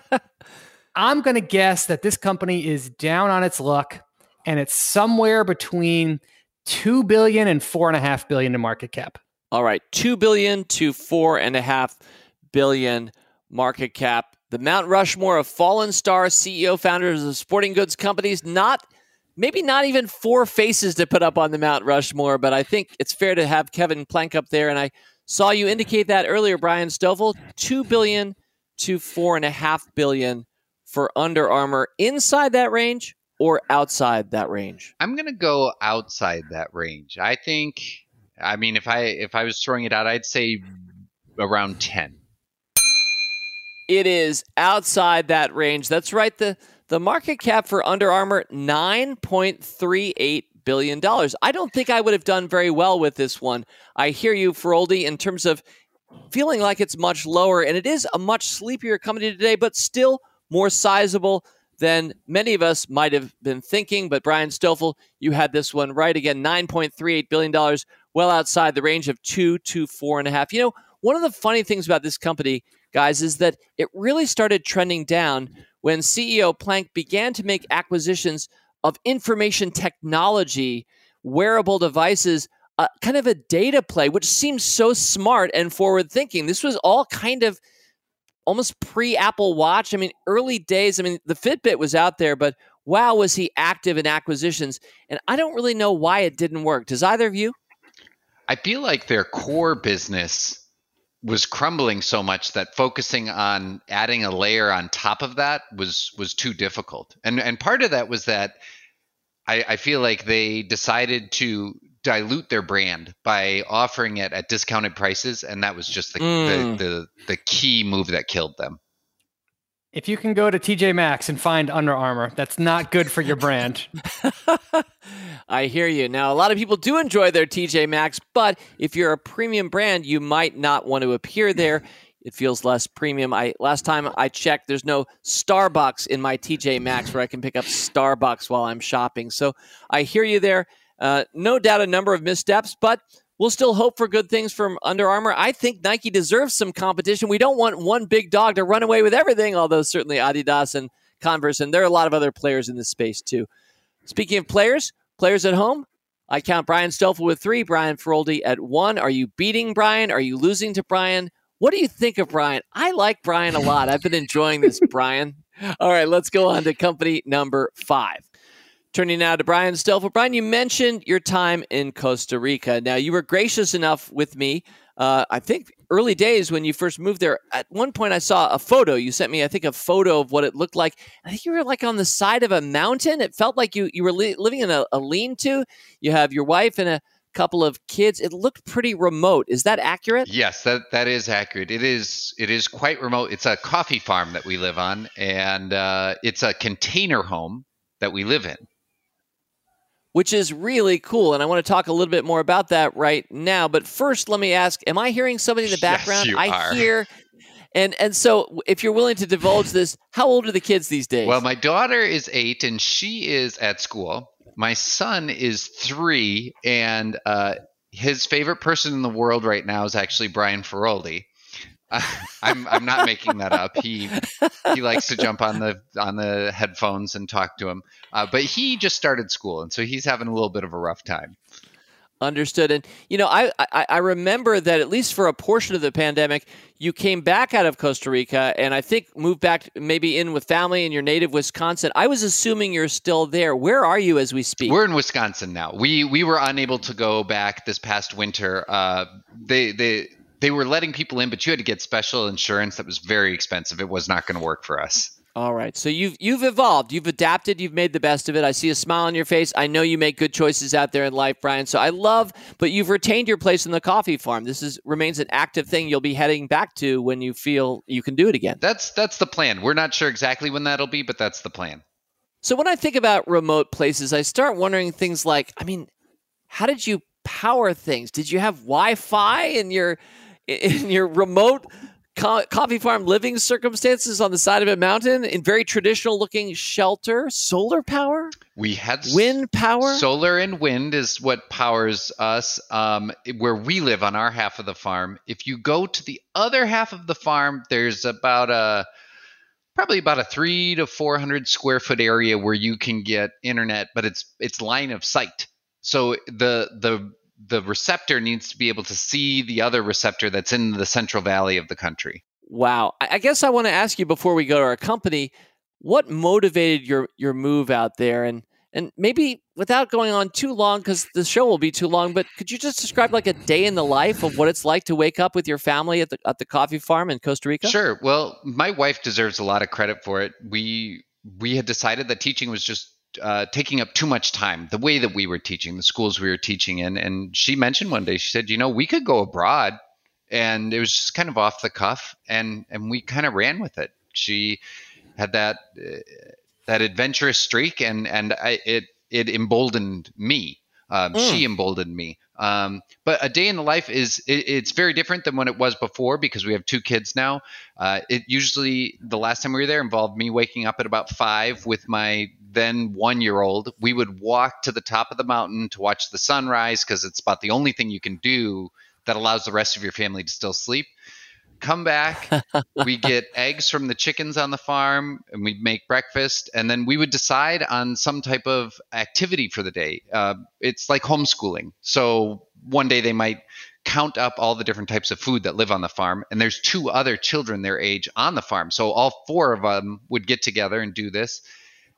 I'm going to guess that this company is down on its luck, and it's somewhere between two billion and four and a half billion in market cap. All right, two billion to four and a half billion market cap. The Mount Rushmore of fallen star CEO founders of sporting goods companies. Not maybe not even four faces to put up on the Mount Rushmore, but I think it's fair to have Kevin Plank up there. And I saw you indicate that earlier, Brian Stoffel. Two billion to four and a half billion for Under Armour inside that range or outside that range? I'm going to go outside that range. I think I mean, if I if I was throwing it out, I'd say around ten. It is outside that range. That's right. the The market cap for Under Armour nine point three eight billion dollars. I don't think I would have done very well with this one. I hear you, Feroldi, in terms of feeling like it's much lower, and it is a much sleepier company today, but still more sizable than many of us might have been thinking. But Brian Stoffel, you had this one right again, nine point three eight billion dollars well outside the range of two to four and a half. You know, one of the funny things about this company, guys, is that it really started trending down when CEO Plank began to make acquisitions of information technology, wearable devices, uh, kind of a data play, which seems so smart and forward thinking. This was all kind of almost pre Apple Watch. I mean, early days. I mean, the Fitbit was out there, but wow, was he active in acquisitions? And I don't really know why it didn't work. Does either of you? I feel like their core business was crumbling so much that focusing on adding a layer on top of that was was too difficult. And and part of that was that I, I feel like they decided to dilute their brand by offering it at discounted prices, and that was just the, mm. the, the the key move that killed them. If you can go to TJ Maxx and find Under Armour, that's not good for your brand. I hear you. Now, a lot of people do enjoy their TJ Maxx, but if you're a premium brand, you might not want to appear there. It feels less premium. I last time I checked, there's no Starbucks in my TJ Maxx where I can pick up Starbucks while I'm shopping. So I hear you there. Uh, no doubt a number of missteps, but we'll still hope for good things from Under Armour. I think Nike deserves some competition. We don't want one big dog to run away with everything, although certainly Adidas and Converse, and there are a lot of other players in this space too. Speaking of players, players at home, I count Brian Stoffel with three, Brian Feroldi at one. Are you beating Brian? Are you losing to Brian? What do you think of Brian? I like Brian a lot. I've been enjoying this, Brian. All right, let's go on to company number five. Turning now to Brian Stoffel. Brian, you mentioned your time in Costa Rica. Now, you were gracious enough with me. Uh, I think early days when you first moved there. At one point, I saw a photo. You sent me, I think, a photo of what it looked like. I think you were like on the side of a mountain. It felt like you you were li- living in a, a lean-to. You have your wife and a couple of kids. It looked pretty remote. Is that accurate? Yes, that that is accurate. It is it is quite remote. It's a coffee farm that we live on, and uh, it's a container home that we live in which is really cool. And I want to talk a little bit more about that right now. But first, let me ask Am I hearing somebody in the background? Yes, I are. hear. And and so, if you're willing to divulge this, how old are the kids these days? Well, my daughter is eight, and she is at school. My son is three, and uh, his favorite person in the world right now is actually Brian Feroldi. I'm I'm not making that up. He he likes to jump on the on the headphones and talk to him. Uh, but he just started school, and so he's having a little bit of a rough time. Understood. And you know, I, I, I remember that at least for a portion of the pandemic, you came back out of Costa Rica, and I think moved back maybe in with family in your native Wisconsin. I was assuming you're still there. Where are you as we speak? We're in Wisconsin now. We we were unable to go back this past winter. Uh, they they they were letting people in, but you had to get special insurance that was very expensive. It was not going to work for us. All right. So you've you've evolved, you've adapted, you've made the best of it. I see a smile on your face. I know you make good choices out there in life, Brian. So I love, but you've retained your place in the coffee farm. This is remains an active thing you'll be heading back to when you feel you can do it again. That's that's the plan. We're not sure exactly when that'll be, but that's the plan. So when I think about remote places, I start wondering things like, I mean, how did you power things? Did you have Wi-Fi in your in your remote co- coffee farm living circumstances on the side of a mountain in very traditional looking shelter, solar power? We had wind power. Solar and wind is what powers us um, where we live on our half of the farm. If you go to the other half of the farm, there's about a probably about a three to four hundred square foot area where you can get internet, but it's it's line of sight. So the the the receptor needs to be able to see the other receptor that's in the central valley of the country. Wow. I guess I want to ask you before we go to our company, what motivated your your move out there and and maybe without going on too long because the show will be too long but could you just describe like a day in the life of what it's like to wake up with your family at the at the coffee farm in costa rica sure well my wife deserves a lot of credit for it we we had decided that teaching was just uh, taking up too much time the way that we were teaching the schools we were teaching in. And she mentioned one day she said you know we could go abroad. And it was just kind of off the cuff and and we kind of ran with it. She had that uh, that adventurous streak and and I, it it emboldened me. Um, mm. she emboldened me um, but a day in the life is it, it's very different than when it was before because we have two kids now. Uh, it usually the last time we were there involved me waking up at about five with my then one year old. We would walk to the top of the mountain to watch the sunrise because it's about the only thing you can do that allows the rest of your family to still sleep come back we get eggs from the chickens on the farm and we make breakfast and then we would decide on some type of activity for the day. Uh, it's like homeschooling. So one day they might count up all the different types of food that live on the farm and there's two other children their age on the farm. So all four of them would get together and do this.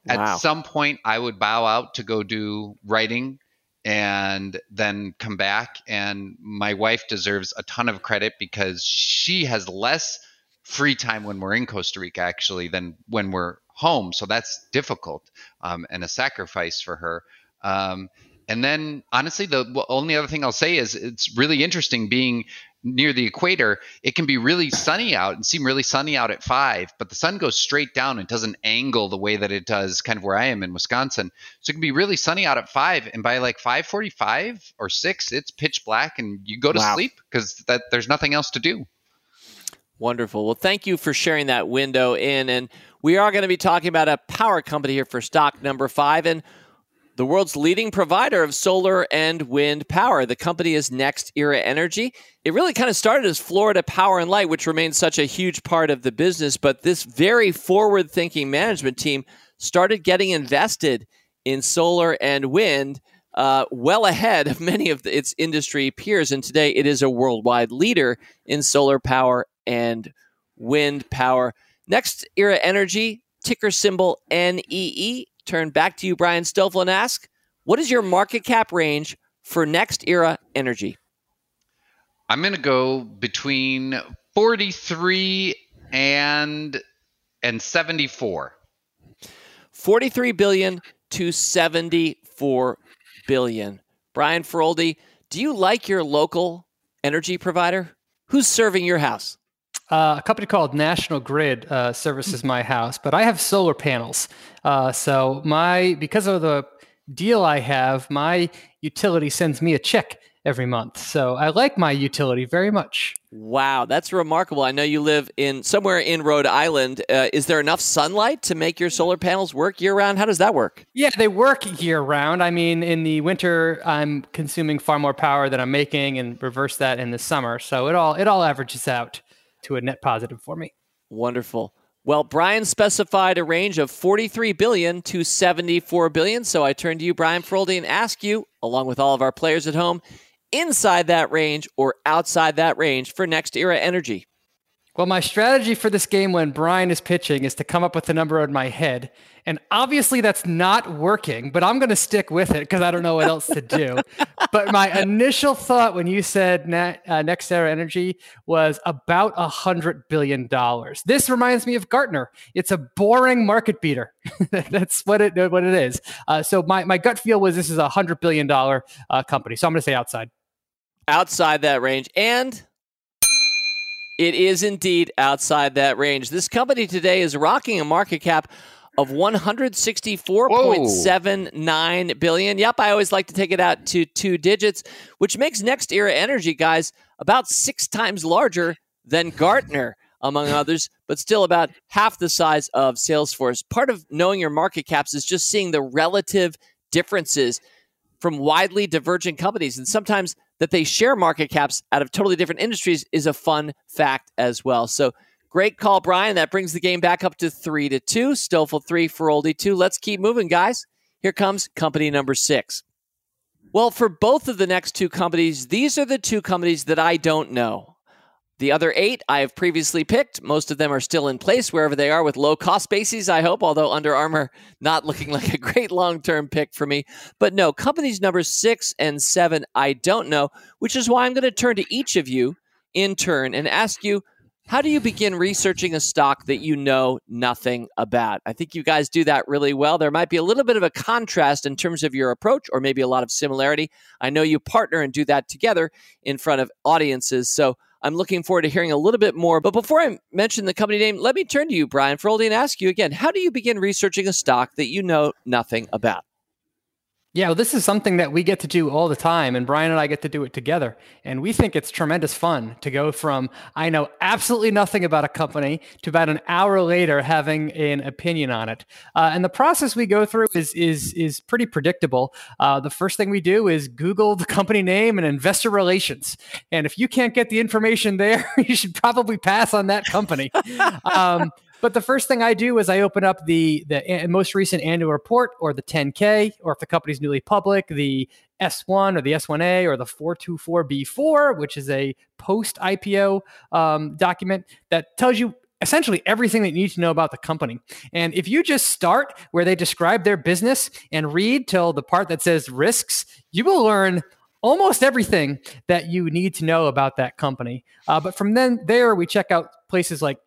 Wow. at some point i would bow out to go do writing and then come back. And my wife deserves a ton of credit because she has less free time when we're in Costa Rica actually than when we're home. So that's difficult um, and a sacrifice for her. Um, and then honestly, the only other thing I'll say is it's really interesting being near the equator, it can be really sunny out and seem really sunny out at five, but the sun goes straight down and doesn't angle the way that it does kind of where I am in Wisconsin. So it can be really sunny out at five, and by like five forty-five or six, it's pitch black, and you go to wow. sleep because that there's nothing else to do. Wonderful. Well, thank you for sharing that window in, and we are going to be talking about a power company here for stock number five, and the world's leading provider of solar and wind power. The company is NextEra Energy. It really kind of started as Florida Power and Light, which remains such a huge part of the business, but this very forward thinking management team started getting invested in solar and wind. Uh, well ahead of many of the, its industry peers. And today it is a worldwide leader in solar power and wind power. Next Era Energy, ticker symbol NEE, turn back to you, Brian Stoffel, and ask what is your market cap range for NextEra Energy? I'm going to go between 43 and and 74. 43 billion to 74 billion. Brian Feroldi, do you like your local energy provider? Who's serving your house? Uh, a company called National Grid uh, services my house, but I have solar panels. Uh, so my because of the deal I have, my utility sends me a check every month. So I like my utility very much. Wow, that's remarkable. I know you live in somewhere in Rhode Island. Uh, is there enough sunlight to make your solar panels work year round? How does that work? Yeah, they work year round. I mean, in the winter, I'm consuming far more power than I'm making, and reverse that in the summer. So it all it all averages out to a net positive for me. Wonderful. Well, Brian specified a range of 43 billion to 74 billion. So I turn to you, Brian Feroldi, and ask you, along with all of our players at home, inside that range or outside that range for NextEra Energy. Well, my strategy for this game when Brian is pitching is to come up with a number in my head. And obviously that's not working, but I'm going to stick with it because I don't know what else to do. but my initial thought when you said net, uh, NextEra Energy was about a $100 billion. This reminds me of Gartner. It's a boring market beater. that's what it, what it is. Uh, so my, my gut feel was this is a $100 billion uh, company. So I'm going to say outside. Outside that range. And it is indeed outside that range. This company today is rocking a market cap of 164.79 billion. Yep, I always like to take it out to two digits, which makes NextEra Energy guys about 6 times larger than Gartner among others, but still about half the size of Salesforce. Part of knowing your market caps is just seeing the relative differences from widely divergent companies. And sometimes that they share market caps out of totally different industries is a fun fact as well. So great call, Brian. That brings the game back up to three to two. Stoffel three, Feroldi two. Let's keep moving, guys. Here comes company number six. Well, for both of the next two companies, these are the two companies that I don't know. The other eight I have previously picked. Most of them are still in place wherever they are with low cost bases, I hope, although Under Armour not looking like a great long term pick for me. But no, companies numbers six and seven I don't know, which is why I'm going to turn to each of you in turn and ask you how do you begin researching a stock that you know nothing about? I think you guys do that really well. There might be a little bit of a contrast in terms of your approach, or maybe a lot of similarity. I know you partner and do that together in front of audiences. So I'm looking forward to hearing a little bit more. But before I mention the company name, let me turn to you, Brian Feroldi, and ask you again how do you begin researching a stock that you know nothing about? Yeah, well, this is something that we get to do all the time, and Brian and I get to do it together. And we think it's tremendous fun to go from I know absolutely nothing about a company to about an hour later having an opinion on it. Uh, and the process we go through is is is pretty predictable. Uh, the first thing we do is Google the company name and investor relations. And if you can't get the information there, you should probably pass on that company. um, but the first thing I do is I open up the the most recent annual report or the 10K, or if the company's newly public, the S1 or the S1A or the 424B4, which is a post IPO um, document that tells you essentially everything that you need to know about the company. And if you just start where they describe their business and read till the part that says risks, you will learn almost everything that you need to know about that company. Uh, but from then there, we check out places like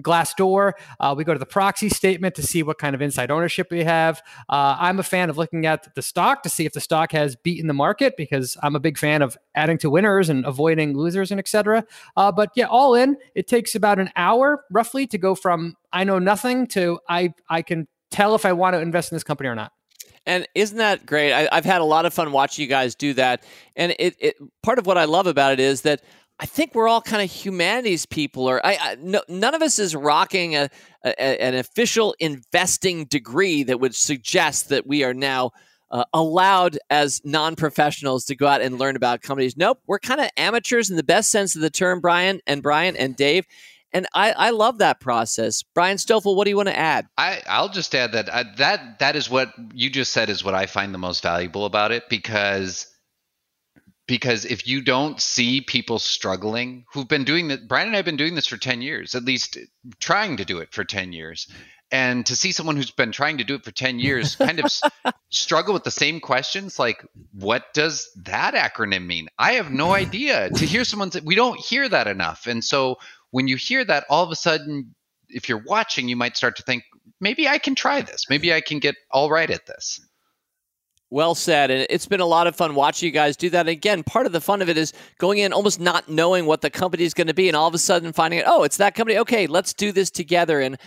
Glassdoor. Uh, we go to the proxy statement to see what kind of inside ownership we have. Uh, I'm a fan of looking at the stock to see if the stock has beaten the market because I'm a big fan of adding to winners and avoiding losers and etc. Uh, but yeah, all in, it takes about an hour roughly to go from I know nothing to I I can tell if I want to invest in this company or not. And isn't that great? I, have had a lot of fun watching you guys do that. And it, it part of what I love about it is that I think we're all kind of humanities people, or I, I no, none of us is rocking a, a, an official investing degree that would suggest that we are now uh, allowed as non-professionals to go out and learn about companies. Nope, we're kind of amateurs in the best sense of the term, Brian and Brian and Dave. And I, I love that process. Brian Stoffel, what do you want to add? I, I'll just add that uh, that that is what you just said is what I find the most valuable about it because because if you don't see people struggling who've been doing that brian and i have been doing this for 10 years at least trying to do it for 10 years. And to see someone who's been trying to do it for 10 years kind of struggle with the same questions like what does that acronym mean? I have no idea. To hear someone say we don't hear that enough. And so when you hear that all of a sudden if you're watching you might start to think maybe i can try this. Maybe i can get all right at this well said. And it's been a lot of fun watching you guys do that. And again, part of the fun of it is going in almost not knowing what the company is going to be and all of a sudden finding out, oh, it's that company. Okay, let's do this together. And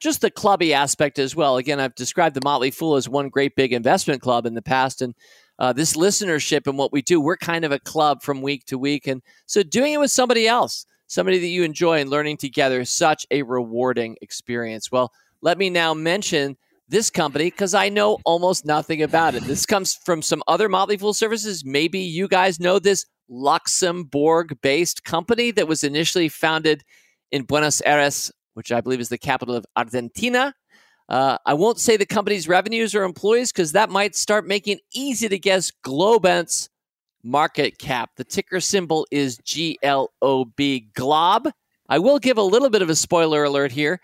just the clubby aspect as well. Again, I've described the Motley Fool as one great big investment club in the past. And uh, this listenership and what we do, we're kind of a club from week to week. And so doing it with somebody else, somebody that you enjoy and learning together is such a rewarding experience. Well, let me now mention this company because I know almost nothing about it. This comes from some other Motley Fool services. Maybe you guys know this Luxembourg based company that was initially founded in Buenos Aires, which I believe is the capital of Argentina. Uh, I won't say the company's revenues or employees because that might start making easy to guess Globant's market cap. The ticker symbol is GLOB, GLOB. I will give a little bit of a spoiler alert here.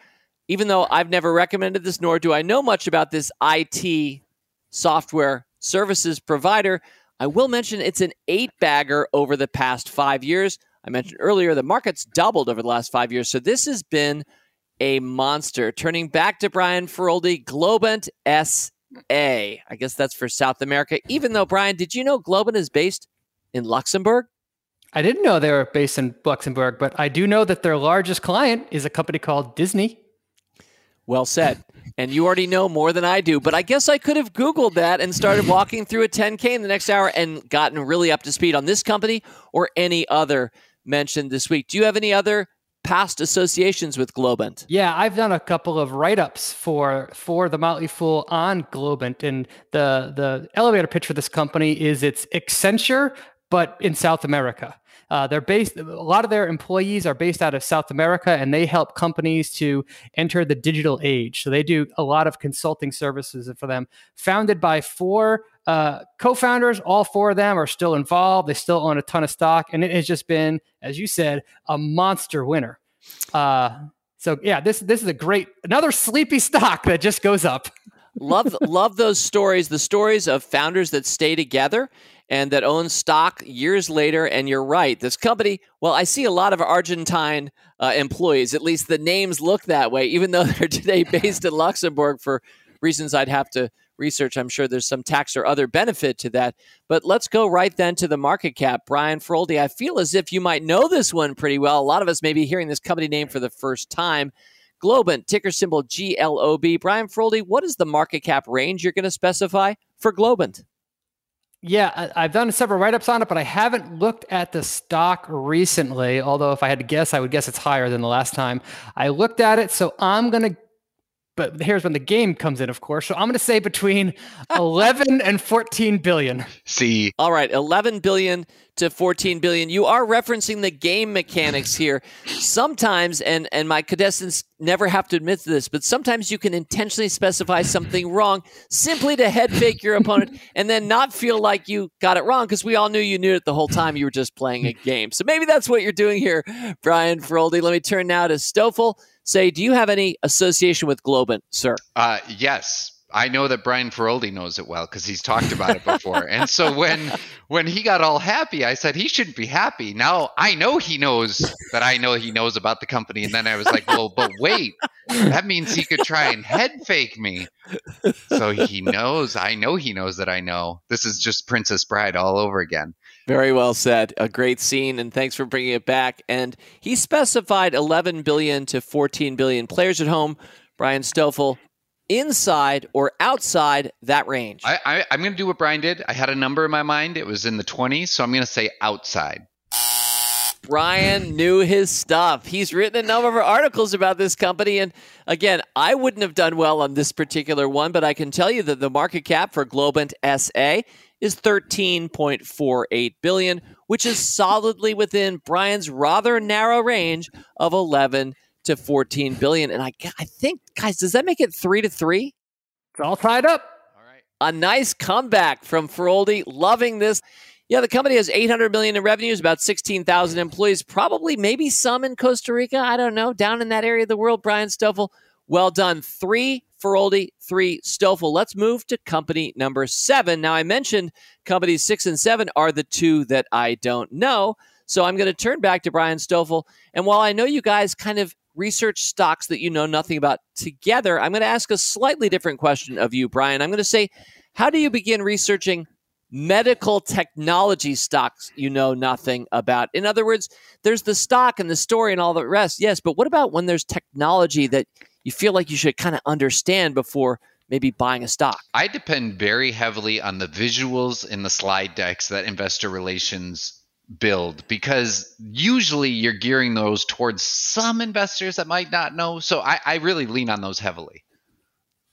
Even though I've never recommended this, nor do I know much about this IT software services provider, I will mention it's an eight bagger over the past five years. I mentioned earlier the market's doubled over the last five years. So this has been a monster. Turning back to Brian Feroldi, Globant SA. I guess that's for South America. Even though, Brian, did you know Globant is based in Luxembourg? I didn't know they were based in Luxembourg, but I do know that their largest client is a company called Disney. Well said. And you already know more than I do, but I guess I could have Googled that and started walking through a 10K in the next hour and gotten really up to speed on this company or any other mentioned this week. Do you have any other past associations with Globant? Yeah, I've done a couple of write-ups for for the Motley Fool on Globant, and the the elevator pitch for this company is it's Accenture, but in South America. Uh, they're based. A lot of their employees are based out of South America, and they help companies to enter the digital age. So they do a lot of consulting services for them. Founded by four uh, co-founders, all four of them are still involved. They still own a ton of stock, and it has just been, as you said, a monster winner. Uh, so yeah, this this is a great another sleepy stock that just goes up. love love those stories. The stories of founders that stay together and that owns stock years later. And you're right. This company, well, I see a lot of Argentine uh, employees. At least the names look that way, even though they're today based in Luxembourg for reasons I'd have to research. I'm sure there's some tax or other benefit to that. But let's go right then to the market cap. Brian Feroldi, I feel as if you might know this one pretty well. A lot of us may be hearing this company name for the first time. Globant, ticker symbol GLOB. Brian Feroldi, what is the market cap range you're going to specify for Globant? Yeah, I've done several write ups on it, but I haven't looked at the stock recently. Although, if I had to guess, I would guess it's higher than the last time I looked at it. So I'm going to, but here's when the game comes in, of course. So I'm going to say between 11 and 14 billion. See, all right, 11 billion to 14 billion. You are referencing the game mechanics here. Sometimes, and and my contestants never have to admit to this, but sometimes you can intentionally specify something wrong simply to head fake your opponent and then not feel like you got it wrong because we all knew you knew it the whole time. You were just playing a game. So maybe that's what you're doing here, Brian Feroldi. Let me turn now to Stoffel. Say, do you have any association with Globant, sir? Uh, yes. I know that Brian Feroldi knows it well because he's talked about it before. and so when when he got all happy, I said he shouldn't be happy. Now I know he knows that I know he knows about the company, and then I was like, well, but wait, that means he could try and head fake me. So he knows. I know he knows that I know. This is just Princess Bride all over again. Very well said. A great scene, and thanks for bringing it back. And he specified 11 billion to 14 billion players at home. Brian Stoffel inside or outside that range? I, I, I'm going to do what Brian did. I had a number in my mind. It was in the 20s, so I'm going to say outside. Brian knew his stuff. He's written a number of articles about this company. And again, I wouldn't have done well on this particular one, but I can tell you that the market cap for Globant SA is 13.48 billion, which is solidly within Brian's rather narrow range of 11 to 14 billion. And I, I think, guys, does that make it three to three? It's all tied up. All right. A nice comeback from Feroldi. Loving this. Yeah, the company has 800 million in revenues, about 16,000 employees, probably maybe some in Costa Rica. I don't know. Down in that area of the world, Brian Stoffel. Well done. Three Feroldi, three Stoffel. Let's move to company number seven. Now, I mentioned companies six and seven are the two that I don't know. So I'm going to turn back to Brian Stoffel. And while I know you guys kind of research stocks that you know nothing about together, I'm going to ask a slightly different question of you, Brian. I'm going to say, how do you begin researching medical technology stocks you know nothing about? In other words, there's the stock and the story and all the rest, yes, but what about when there's technology that you feel like you should kind of understand before maybe buying a stock? I depend very heavily on the visuals in the slide decks that investor relations build because usually you're gearing those towards some investors that might not know. So I, I really lean on those heavily.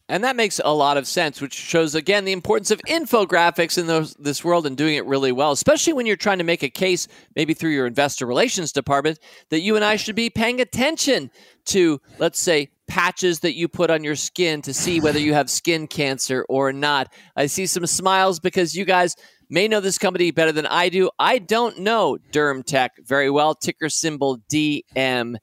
And that makes a lot of sense, which shows again the importance of infographics in those, this world and doing it really well, especially when you're trying to make a case, maybe through your investor relations department, that you and I should be paying attention to, let's say, patches that you put on your skin to see whether you have skin cancer or not. I see some smiles because you guys may know this company better than I do. I don't know DermTech very well, ticker symbol DM.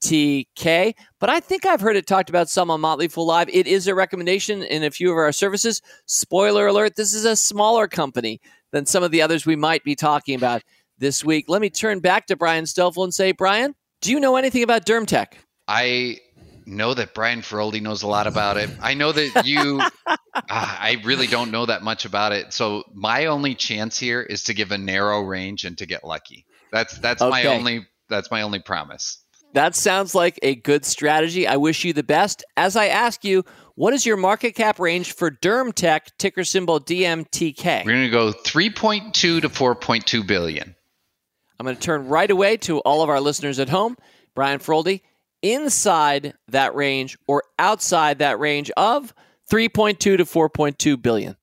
TK. But I think I've heard it talked about some on Motley Fool Live. It is a recommendation in a few of our services. Spoiler alert, this is a smaller company than some of the others we might be talking about this week. Let me turn back to Brian Stoffel and say, Brian, do you know anything about DermTech? I know that Brian Feroldi knows a lot about it. I know that you, uh, I really don't know that much about it. So my only chance here is to give a narrow range and to get lucky. That's that's okay. my only that's my only promise. That sounds like a good strategy. I wish you the best. As I ask you, what is your market cap range for DermTech, ticker symbol DMTK? We're going to go 3.2 to 4.2 billion. I'm going to turn right away to all of our listeners at home. Brian Feroldi, inside that range or outside that range of 3.2 to 4.2 billion?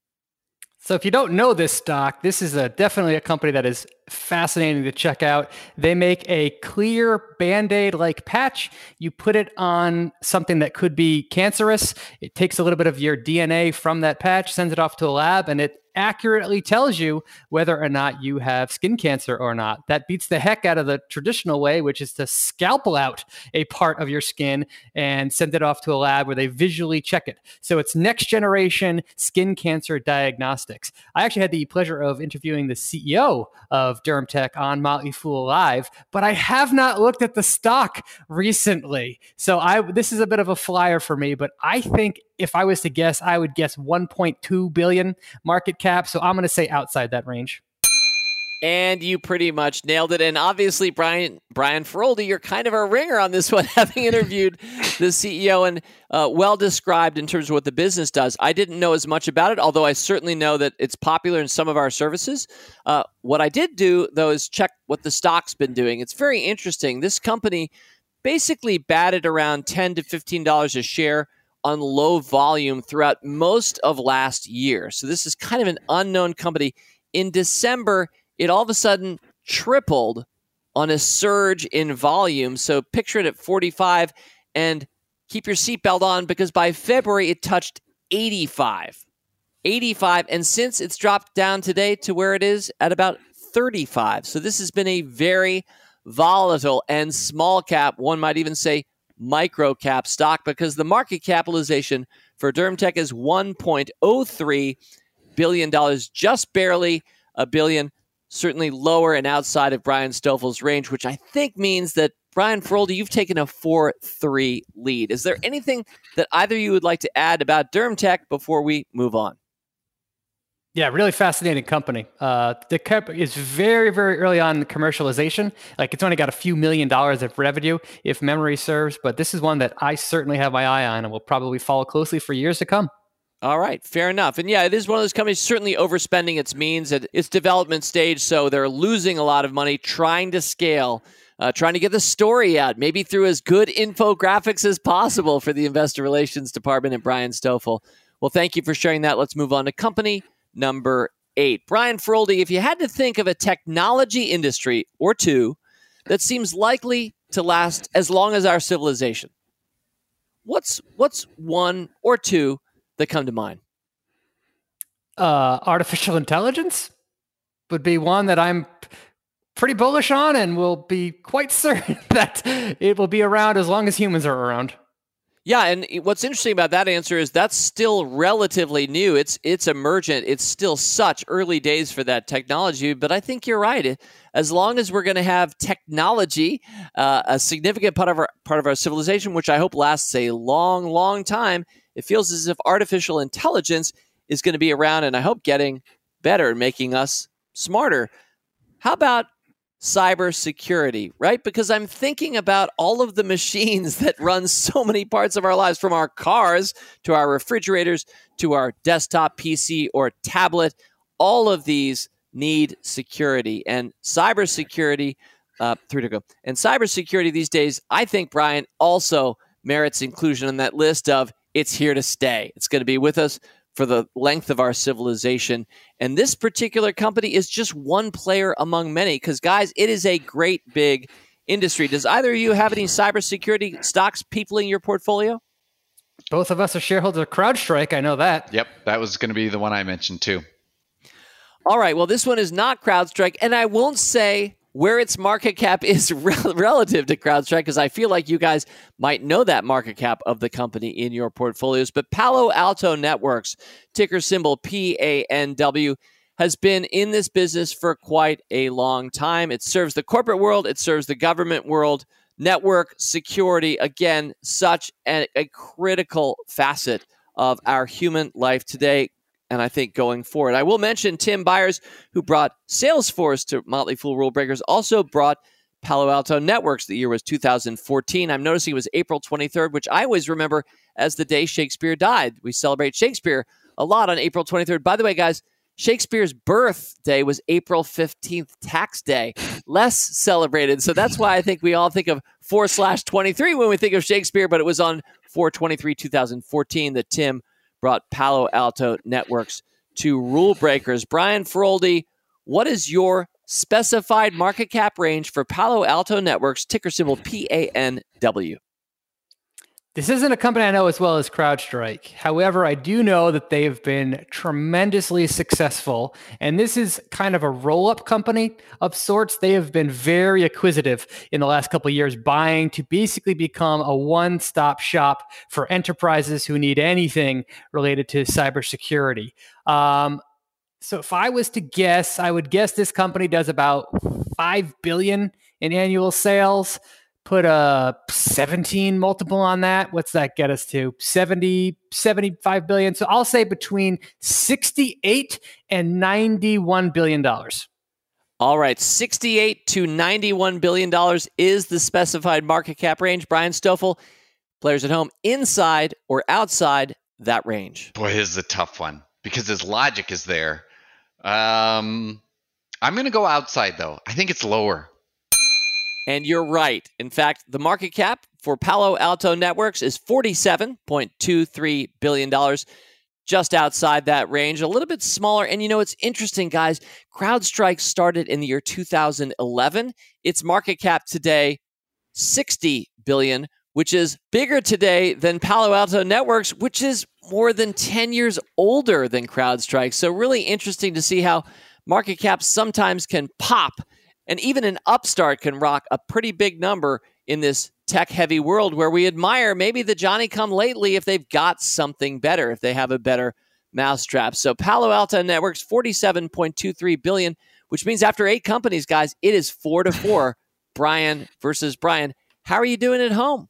So if you don't know this stock, this is a, definitely a company that is fascinating to check out. They make a clear band-aid like patch. You put it on something that could be cancerous. It takes a little bit of your DNA from that patch, sends it off to a lab and it accurately tells you whether or not you have skin cancer or not. That beats the heck out of the traditional way, which is to scalpel out a part of your skin and send it off to a lab where they visually check it. So it's next generation skin cancer diagnostics. I actually had the pleasure of interviewing the CEO of DermTech on Motley Fool Live, but I have not looked at the stock recently. So I this is a bit of a flyer for me, but I think if I was to guess, I would guess 1.2 billion market cap. So I'm going to say outside that range. And you pretty much nailed it. And obviously, Brian Brian Feroldi, you're kind of a ringer on this one, having interviewed the CEO and uh, well described in terms of what the business does. I didn't know as much about it, although I certainly know that it's popular in some of our services. Uh, what I did do, though, is check what the stock's been doing. It's very interesting. This company basically batted around ten to fifteen dollars a share on low volume throughout most of last year. So this is kind of an unknown company. In December, it all of a sudden tripled on a surge in volume. So picture it at 45 and keep your seatbelt on because by February it touched 85. 85. And since it's dropped down today to where it is at about 35. So this has been a very volatile and small cap, one might even say micro cap stock because the market capitalization for DermTech is $1.03 billion, just barely a billion, certainly lower and outside of Brian Stoffel's range, which I think means that Brian Feroldi, you've taken a 4 3 lead. Is there anything that either you would like to add about DermTech before we move on? Yeah, really fascinating company. Uh, the company is very, very early on in commercialization. Like it's only got a few million dollars of revenue, if memory serves. But this is one that I certainly have my eye on and will probably follow closely for years to come. All right, fair enough. And yeah, it is one of those companies certainly overspending its means at its development stage. So they're losing a lot of money trying to scale, uh, trying to get the story out, maybe through as good infographics as possible for the investor relations department and Brian Stoffel. Well, thank you for sharing that. Let's move on to company number eight. Brian Feroldi, if you had to think of a technology industry or two that seems likely to last as long as our civilization, what's what's one or two that come to mind? Uh, artificial intelligence would be one that I'm pretty bullish on and will be quite certain that it will be around as long as humans are around. Yeah, and what's interesting about that answer is that's still relatively new. It's it's emergent. It's still such early days for that technology. But I think you're right. As long as we're going to have technology, uh, a significant part of our part of our civilization, which I hope lasts a long, long time, it feels as if artificial intelligence is going to be around, and I hope getting better, and making us smarter. How about cybersecurity, right? Because I'm thinking about all of the machines that run so many parts of our lives, from our cars to our refrigerators to our desktop PC or tablet. All of these need security and cybersecurity. Uh, three to go. And cybersecurity these days, I think, Brian, also merits inclusion on that list of it's here to stay. It's going to be with us for the length of our civilization. And this particular company is just one player among many because, guys, it is a great big industry. Does either of you have any cybersecurity stocks peopling your portfolio? Both of us are shareholders of CrowdStrike. I know that. Yep, that was going to be the one I mentioned too. All right. Well, this one is not CrowdStrike, and I won't say where its market cap is rel- relative to CrowdStrike because I feel like you guys might know that market cap of the company in your portfolios. But Palo Alto Networks, ticker symbol PANW, has been in this business for quite a long time. It serves the corporate world, it serves the government world. Network security, again, such a, a critical facet of our human life today and I think going forward. I will mention Tim Beyers, who brought Salesforce to Motley Fool Rule Breakers, also brought Palo Alto Networks. The year was 2014. I'm noticing it was April 23rd, which I always remember as the day Shakespeare died. We celebrate Shakespeare a lot on April 23rd. By the way, guys, Shakespeare's birthday was April 15th, tax day, less celebrated. So that's why I think we all think of 4 slash 23 when we think of Shakespeare, but it was on 423 2014 that Tim brought Palo Alto Networks to rule breakers. Brian Feroldi, what is your specified market cap range for Palo Alto Networks, ticker symbol PANW? This isn't a company I know as well as CrowdStrike. However, I do know that they've been tremendously successful. And this is kind of a roll up company of sorts. They have been very acquisitive in the last couple years, buying to basically become a one stop shop for enterprises who need anything related to cybersecurity. Um, so if I was to guess, I would guess this company does about 5 billion in annual sales put a 17 multiple on that? What's that get us to? 70 75 billion? So i'll say between 68 and 91 billion dollars. All right 68 to 91 billion dollars is the specified market cap range. Brian stoffel players at home inside or outside that range? Boy this is a tough one because his logic is there. Um i'm going to go outside though. I think it's lower and you're right. In fact, the market cap for Palo Alto Networks is $47.23 billion, just outside that range, a little bit smaller. And you know, it's interesting, guys. CrowdStrike started in the year 2011. Its market cap today, 60 billion, which is bigger today than Palo Alto Networks, which is more than 10 years older than CrowdStrike. So, really interesting to see how market caps sometimes can pop and even an upstart can rock a pretty big number in this tech heavy world where we admire maybe the Johnny come lately if they've got something better, if they have a better mousetrap. So Palo Alto Networks 47.23 billion, which means after eight companies, guys, it is 4 to 4 Brian versus Brian. How are you doing at home?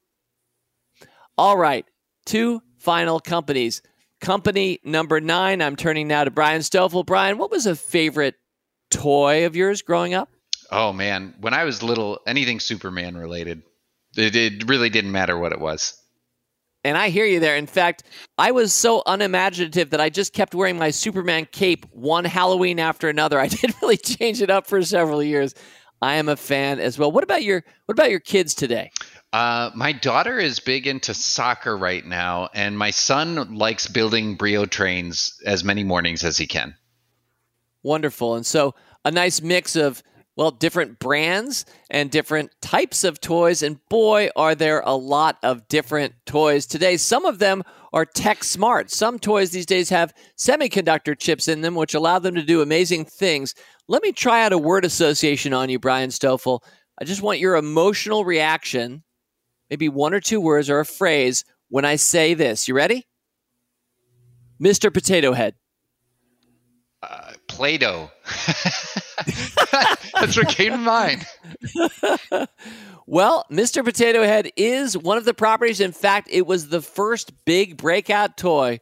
All right, two final companies. Company number 9, I'm turning now to Brian Stoffel. Brian, what was a favorite toy of yours growing up? Oh man, when I was little, anything Superman related, it, it really didn't matter what it was. And I hear you there. In fact, I was so unimaginative that I just kept wearing my Superman cape one Halloween after another. I didn't really change it up for several years. I am a fan as well. What about your What about your kids today? Uh, my daughter is big into soccer right now, and my son likes building Brio trains as many mornings as he can. Wonderful. And so a nice mix of well, different brands and different types of toys. And boy, are there a lot of different toys today. Some of them are tech smart. Some toys these days have semiconductor chips in them, which allow them to do amazing things. Let me try out a word association on you, Brian Stoffel. I just want your emotional reaction, maybe one or two words or a phrase when I say this. You ready? Mr. Potato Head. Uh, Play Doh. That's what came to mind. well, Mr. Potato Head is one of the properties. In fact, it was the first big breakout toy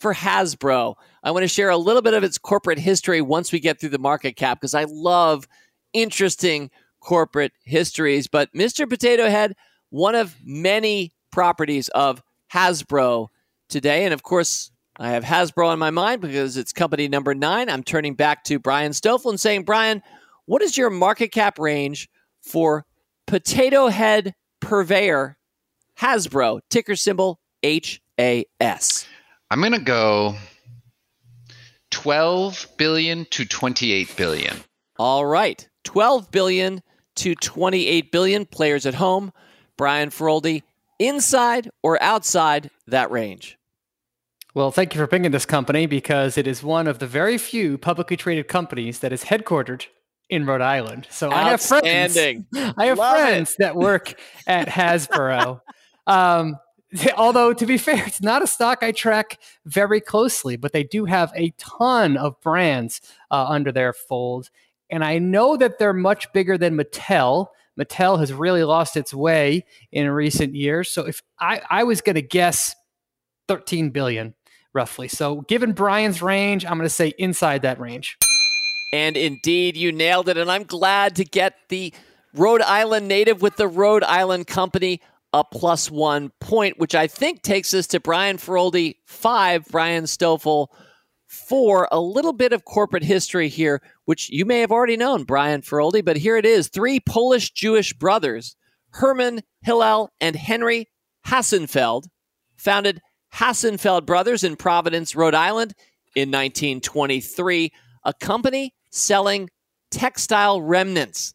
for Hasbro. I want to share a little bit of its corporate history once we get through the market cap because I love interesting corporate histories. But Mr. Potato Head, one of many properties of Hasbro today. And of course, I have Hasbro on my mind because it's company number nine. I'm turning back to Brian Stoffel and saying, Brian, what is your market cap range for Potato Head Purveyor Hasbro, ticker symbol H A S? I'm going to go 12 billion to 28 billion. All right. 12 billion to 28 billion players at home. Brian Feroldi, inside or outside that range? Well, thank you for picking this company because it is one of the very few publicly traded companies that is headquartered in Rhode Island. So I have friends. I have Love friends it. that work at Hasbro. um, although to be fair, it's not a stock I track very closely, but they do have a ton of brands uh, under their fold, and I know that they're much bigger than Mattel. Mattel has really lost its way in recent years. So if I, I was going to guess 13 billion roughly. So given Brian's range, I'm going to say inside that range. And indeed, you nailed it. And I'm glad to get the Rhode Island native with the Rhode Island company a plus one point, which I think takes us to Brian Feroldi five, Brian Stoffel four. A little bit of corporate history here, which you may have already known, Brian Feroldi, but here it is. Three Polish Jewish brothers, Herman, Hillel, and Henry Hassenfeld, founded Hassenfeld Brothers in Providence, Rhode Island in 1923, a company selling textile remnants.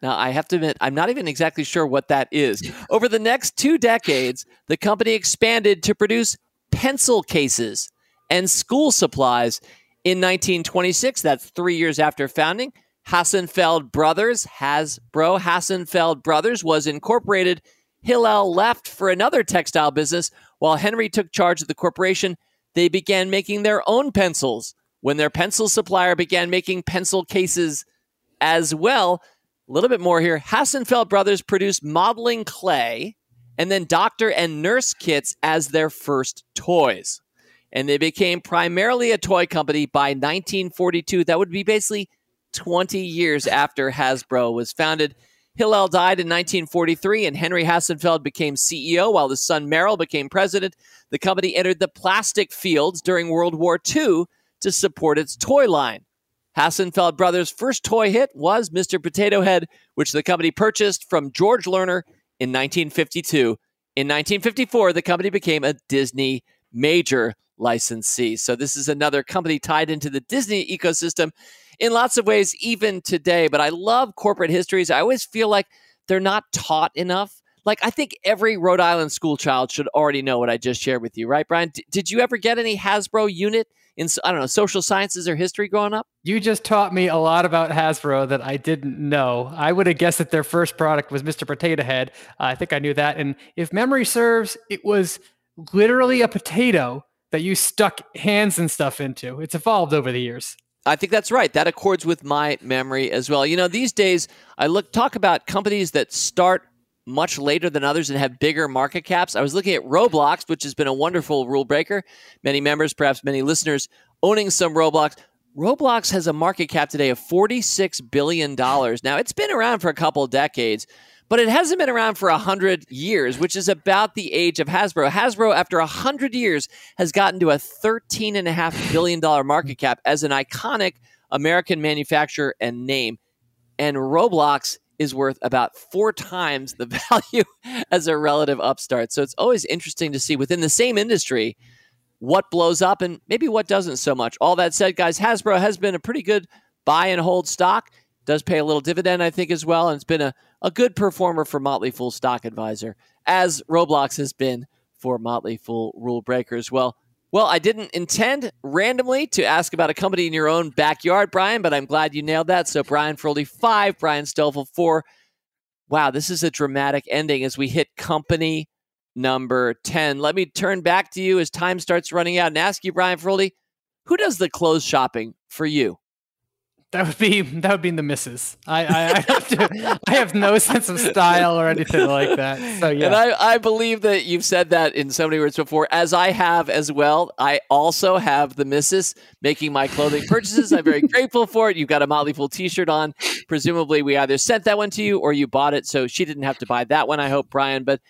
Now, I have to admit, I'm not even exactly sure what that is. Over the next two decades, the company expanded to produce pencil cases and school supplies. In 1926, that's three years after founding, Hassenfeld Brothers, Hasbro Hassenfeld Brothers, was incorporated. Hillel left for another textile business while Henry took charge of the corporation. They began making their own pencils when their pencil supplier began making pencil cases as well. A little bit more here. Hassenfeld Brothers produced modeling clay and then doctor and nurse kits as their first toys. And they became primarily a toy company by 1942. That would be basically 20 years after Hasbro was founded. Hillel died in 1943, and Henry Hassenfeld became CEO while his son Merrill became president. The company entered the plastic fields during World War II to support its toy line. Hassenfeld Brothers' first toy hit was Mr. Potato Head, which the company purchased from George Lerner in 1952. In 1954, the company became a Disney major licensee. So, this is another company tied into the Disney ecosystem in lots of ways, even today. But I love corporate histories. I always feel like they're not taught enough. Like, I think every Rhode Island school child should already know what I just shared with you, right, Brian? D- did you ever get any Hasbro unit in I don't know social sciences or history growing up? You just taught me a lot about Hasbro that I didn't know. I would have guessed that their first product was Mr. Potato Head. Uh, I think I knew that, and if memory serves, it was literally a potato that you stuck hands and stuff into. It's evolved over the years. I think that's right. That accords with my memory as well. You know, these days I look talk about companies that start much later than others and have bigger market caps. I was looking at Roblox, which has been a wonderful rule breaker. Many members, perhaps many listeners, owning some Roblox. Roblox has a market cap today of $46 billion. Now, it's been around for a couple decades, but it hasn't been around for 100 years, which is about the age of Hasbro. Hasbro, after 100 years, has gotten to a $13.5 billion market cap as an iconic American manufacturer and name. And Roblox is worth about four times the value as a relative upstart. So it's always interesting to see within the same industry what blows up and maybe what doesn't so much. All that said, guys, Hasbro has been a pretty good buy and hold stock. Does pay a little dividend, I think, as well. And it's been a, a good performer for Motley Fool Stock Advisor, as Roblox has been for Motley Fool Rule Breakers. Well, well, I didn't intend randomly to ask about a company in your own backyard, Brian, but I'm glad you nailed that. So, Brian Feroldi five, Brian Stoffel four. Wow, this is a dramatic ending as we hit company number 10. Let me turn back to you as time starts running out and ask you, Brian Feroldi, who does the clothes shopping for you? That would be that would be the misses. I I, I, have to, I have no sense of style or anything like that. So yeah, and I, I believe that you've said that in so many words before, as I have as well. I also have the missus making my clothing purchases. I'm very grateful for it. You've got a Motley Fool T-shirt on. Presumably, we either sent that one to you or you bought it, so she didn't have to buy that one. I hope, Brian, but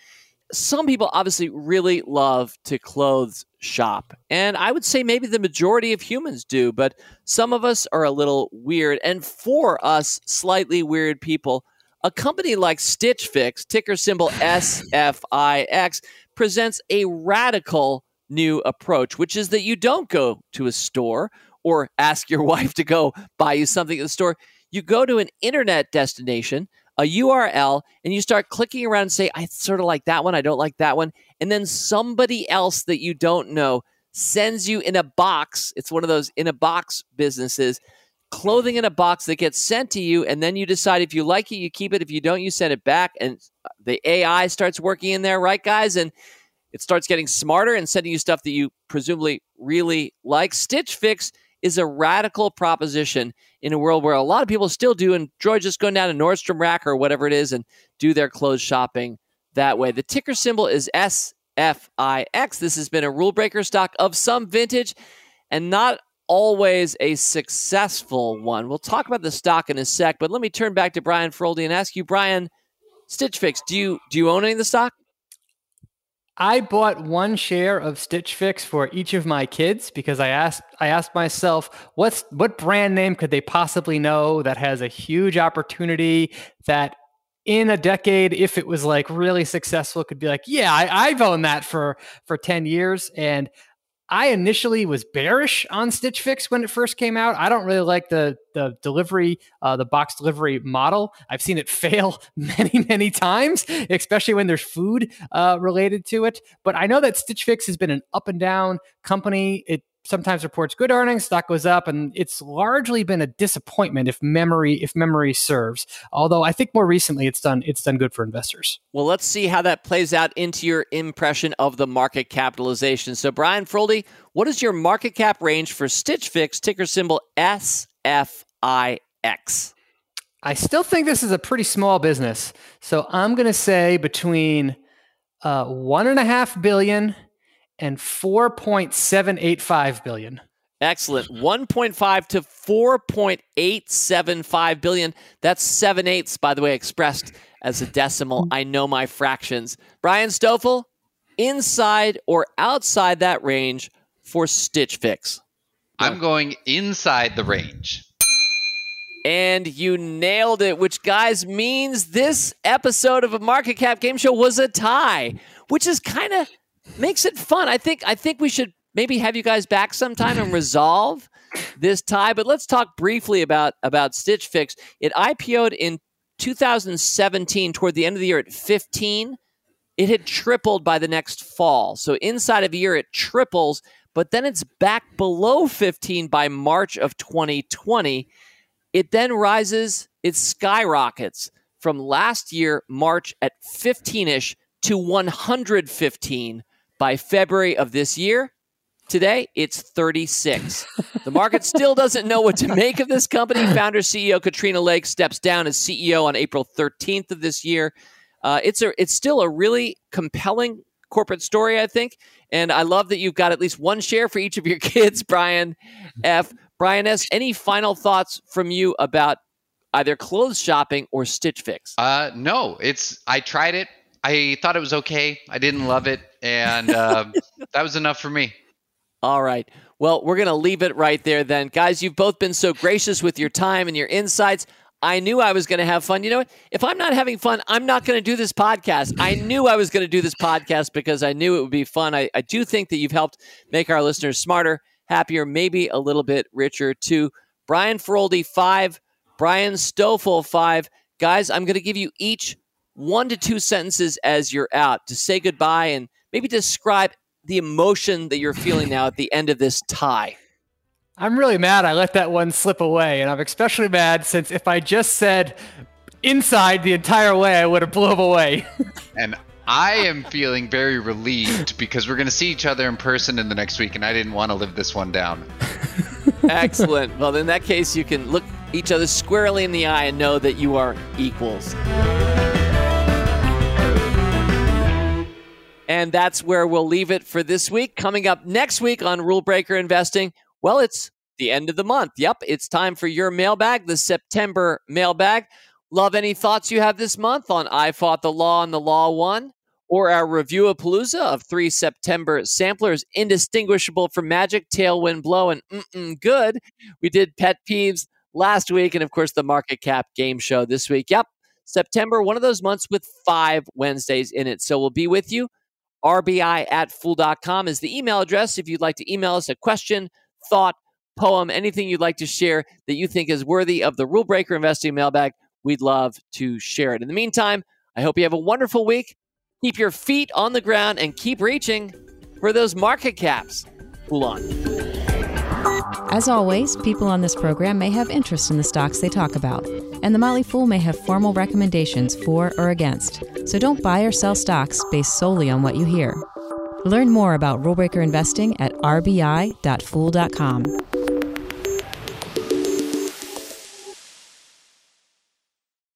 some people obviously really love to clothes shop. And I would say maybe the majority of humans do, but some of us are a little weird. And for us, slightly weird people, a company like Stitch Fix, ticker symbol SFIX, presents a radical new approach, which is that you don't go to a store or ask your wife to go buy you something at the store. You go to an internet destination, a URL, and you start clicking around and say, I sort of like that one, I don't like that one. And then somebody else that you don't know sends you in a box. It's one of those in a box businesses, clothing in a box that gets sent to you. And then you decide if you like it, you keep it. If you don't, you send it back. And the AI starts working in there, right, guys? And it starts getting smarter and sending you stuff that you presumably really like. Stitch Fix is a radical proposition in a world where a lot of people still do enjoy just going down to Nordstrom Rack or whatever it is and do their clothes shopping that way. The ticker symbol is SFIX. This has been a rule breaker stock of some vintage and not always a successful one. We'll talk about the stock in a sec, but let me turn back to Brian Feroldi and ask you, Brian, Stitch Fix, do you do you own any of the stock? I bought one share of Stitch Fix for each of my kids because I asked I asked myself what's what brand name could they possibly know that has a huge opportunity that in a decade if it was like really successful could be like yeah I, I've owned that for for 10 years and I initially was bearish on Stitch Fix when it first came out. I don't really like the the delivery, uh, the box delivery model. I've seen it fail many, many times, especially when there's food uh, related to it. But I know that Stitch Fix has been an up and down company. It sometimes reports good earnings, stock goes up, and it's largely been a disappointment if memory if memory serves. Although I think more recently it's done it's done good for investors. Well, let's see how that plays out into your impression of the market capitalization. So, Brian Feroldi, what is your market cap range for Stitch Fix ticker symbol SFIX? I still think this is a pretty small business, so I'm going to say between uh, one and a half billion and 4.785 billion. Excellent. 1.5 to 4.875 billion. That's seven eighths, by the way, expressed as a decimal. I know my fractions. Brian Stoffel, inside or outside that range for Stitch Fix? I'm going inside the range. And you nailed it, which, guys, means this episode of a Market Cap Game Show was a tie, which is kind of makes it fun. I think I think we should maybe have you guys back sometime and resolve this tie. But let's talk briefly about about Stitch Fix. It IPO'd in 2017 toward the end of the year at 15. It had tripled by the next fall. So inside of a year, it triples, but then it's back below 15 by March of 2020. It then rises, it skyrockets from last year, March at 15 ish to 115 by February of this year, today it's 36. the market still doesn't know what to make of this company. Founder CEO Katrina Lake steps down as CEO on April 13th of this year. Uh, it's a it's still a really compelling corporate story, I think, and I love that you've got at least one share for each of your kids. Brian F. Brian S. Any final thoughts from you about either clothes shopping or Stitch Fix? Uh, no, it's I tried it. I thought it was okay. I didn't love it, and uh, that was enough for me. All right. Well, we're going to leave it right there then. Guys, you've both been so gracious with your time and your insights. I knew I was going to have fun. You know what? If I'm not having fun, I'm not going to do this podcast. I knew I was going to do this podcast because I knew it would be fun. I, I do think that you've helped make our listeners smarter, happier, maybe a little bit richer too. Brian Feroldi, five. Brian Stoffel, five. Guys, I'm going to give you each one to two sentences as you're out to say goodbye and maybe describe the emotion that you're feeling now at the end of this tie. I'm really mad I let that one slip away. And I'm especially mad since if I just said inside the entire way, I would have blew away. and I am feeling very relieved because we're going to see each other in person in the next week, and I didn't want to live this one down. Excellent. Well, in that case, you can look each other squarely in the eye and know that you are equals. And that's where we'll leave it for this week. Coming up next week on Rule Breaker Investing, well, it's the end of the month. Yep, it's time for your mailbag, the September mailbag. Love any thoughts you have this month on I Fought the Law and the Law Won, or our Reviewapalooza of three September samplers, indistinguishable from Magic, Tailwind Blow, and Mm-mm Good. We did Pet Peeves last week, and of course, the Market Cap Game Show this week. Yep, September, one of those months with five Wednesdays in it. So we'll be with you RBI at fool.com is the email address if you'd like to email us a question, thought, poem, anything you'd like to share that you think is worthy of the Rule Breaker Investing mailbag. We'd love to share it. In the meantime, I hope you have a wonderful week. Keep your feet on the ground and keep reaching for those market caps. Fool on. As always, people on this program may have interest in the stocks they talk about, and the Motley Fool may have formal recommendations for or against. So don't buy or sell stocks based solely on what you hear. Learn more about rulebreaker investing at rbi.fool.com.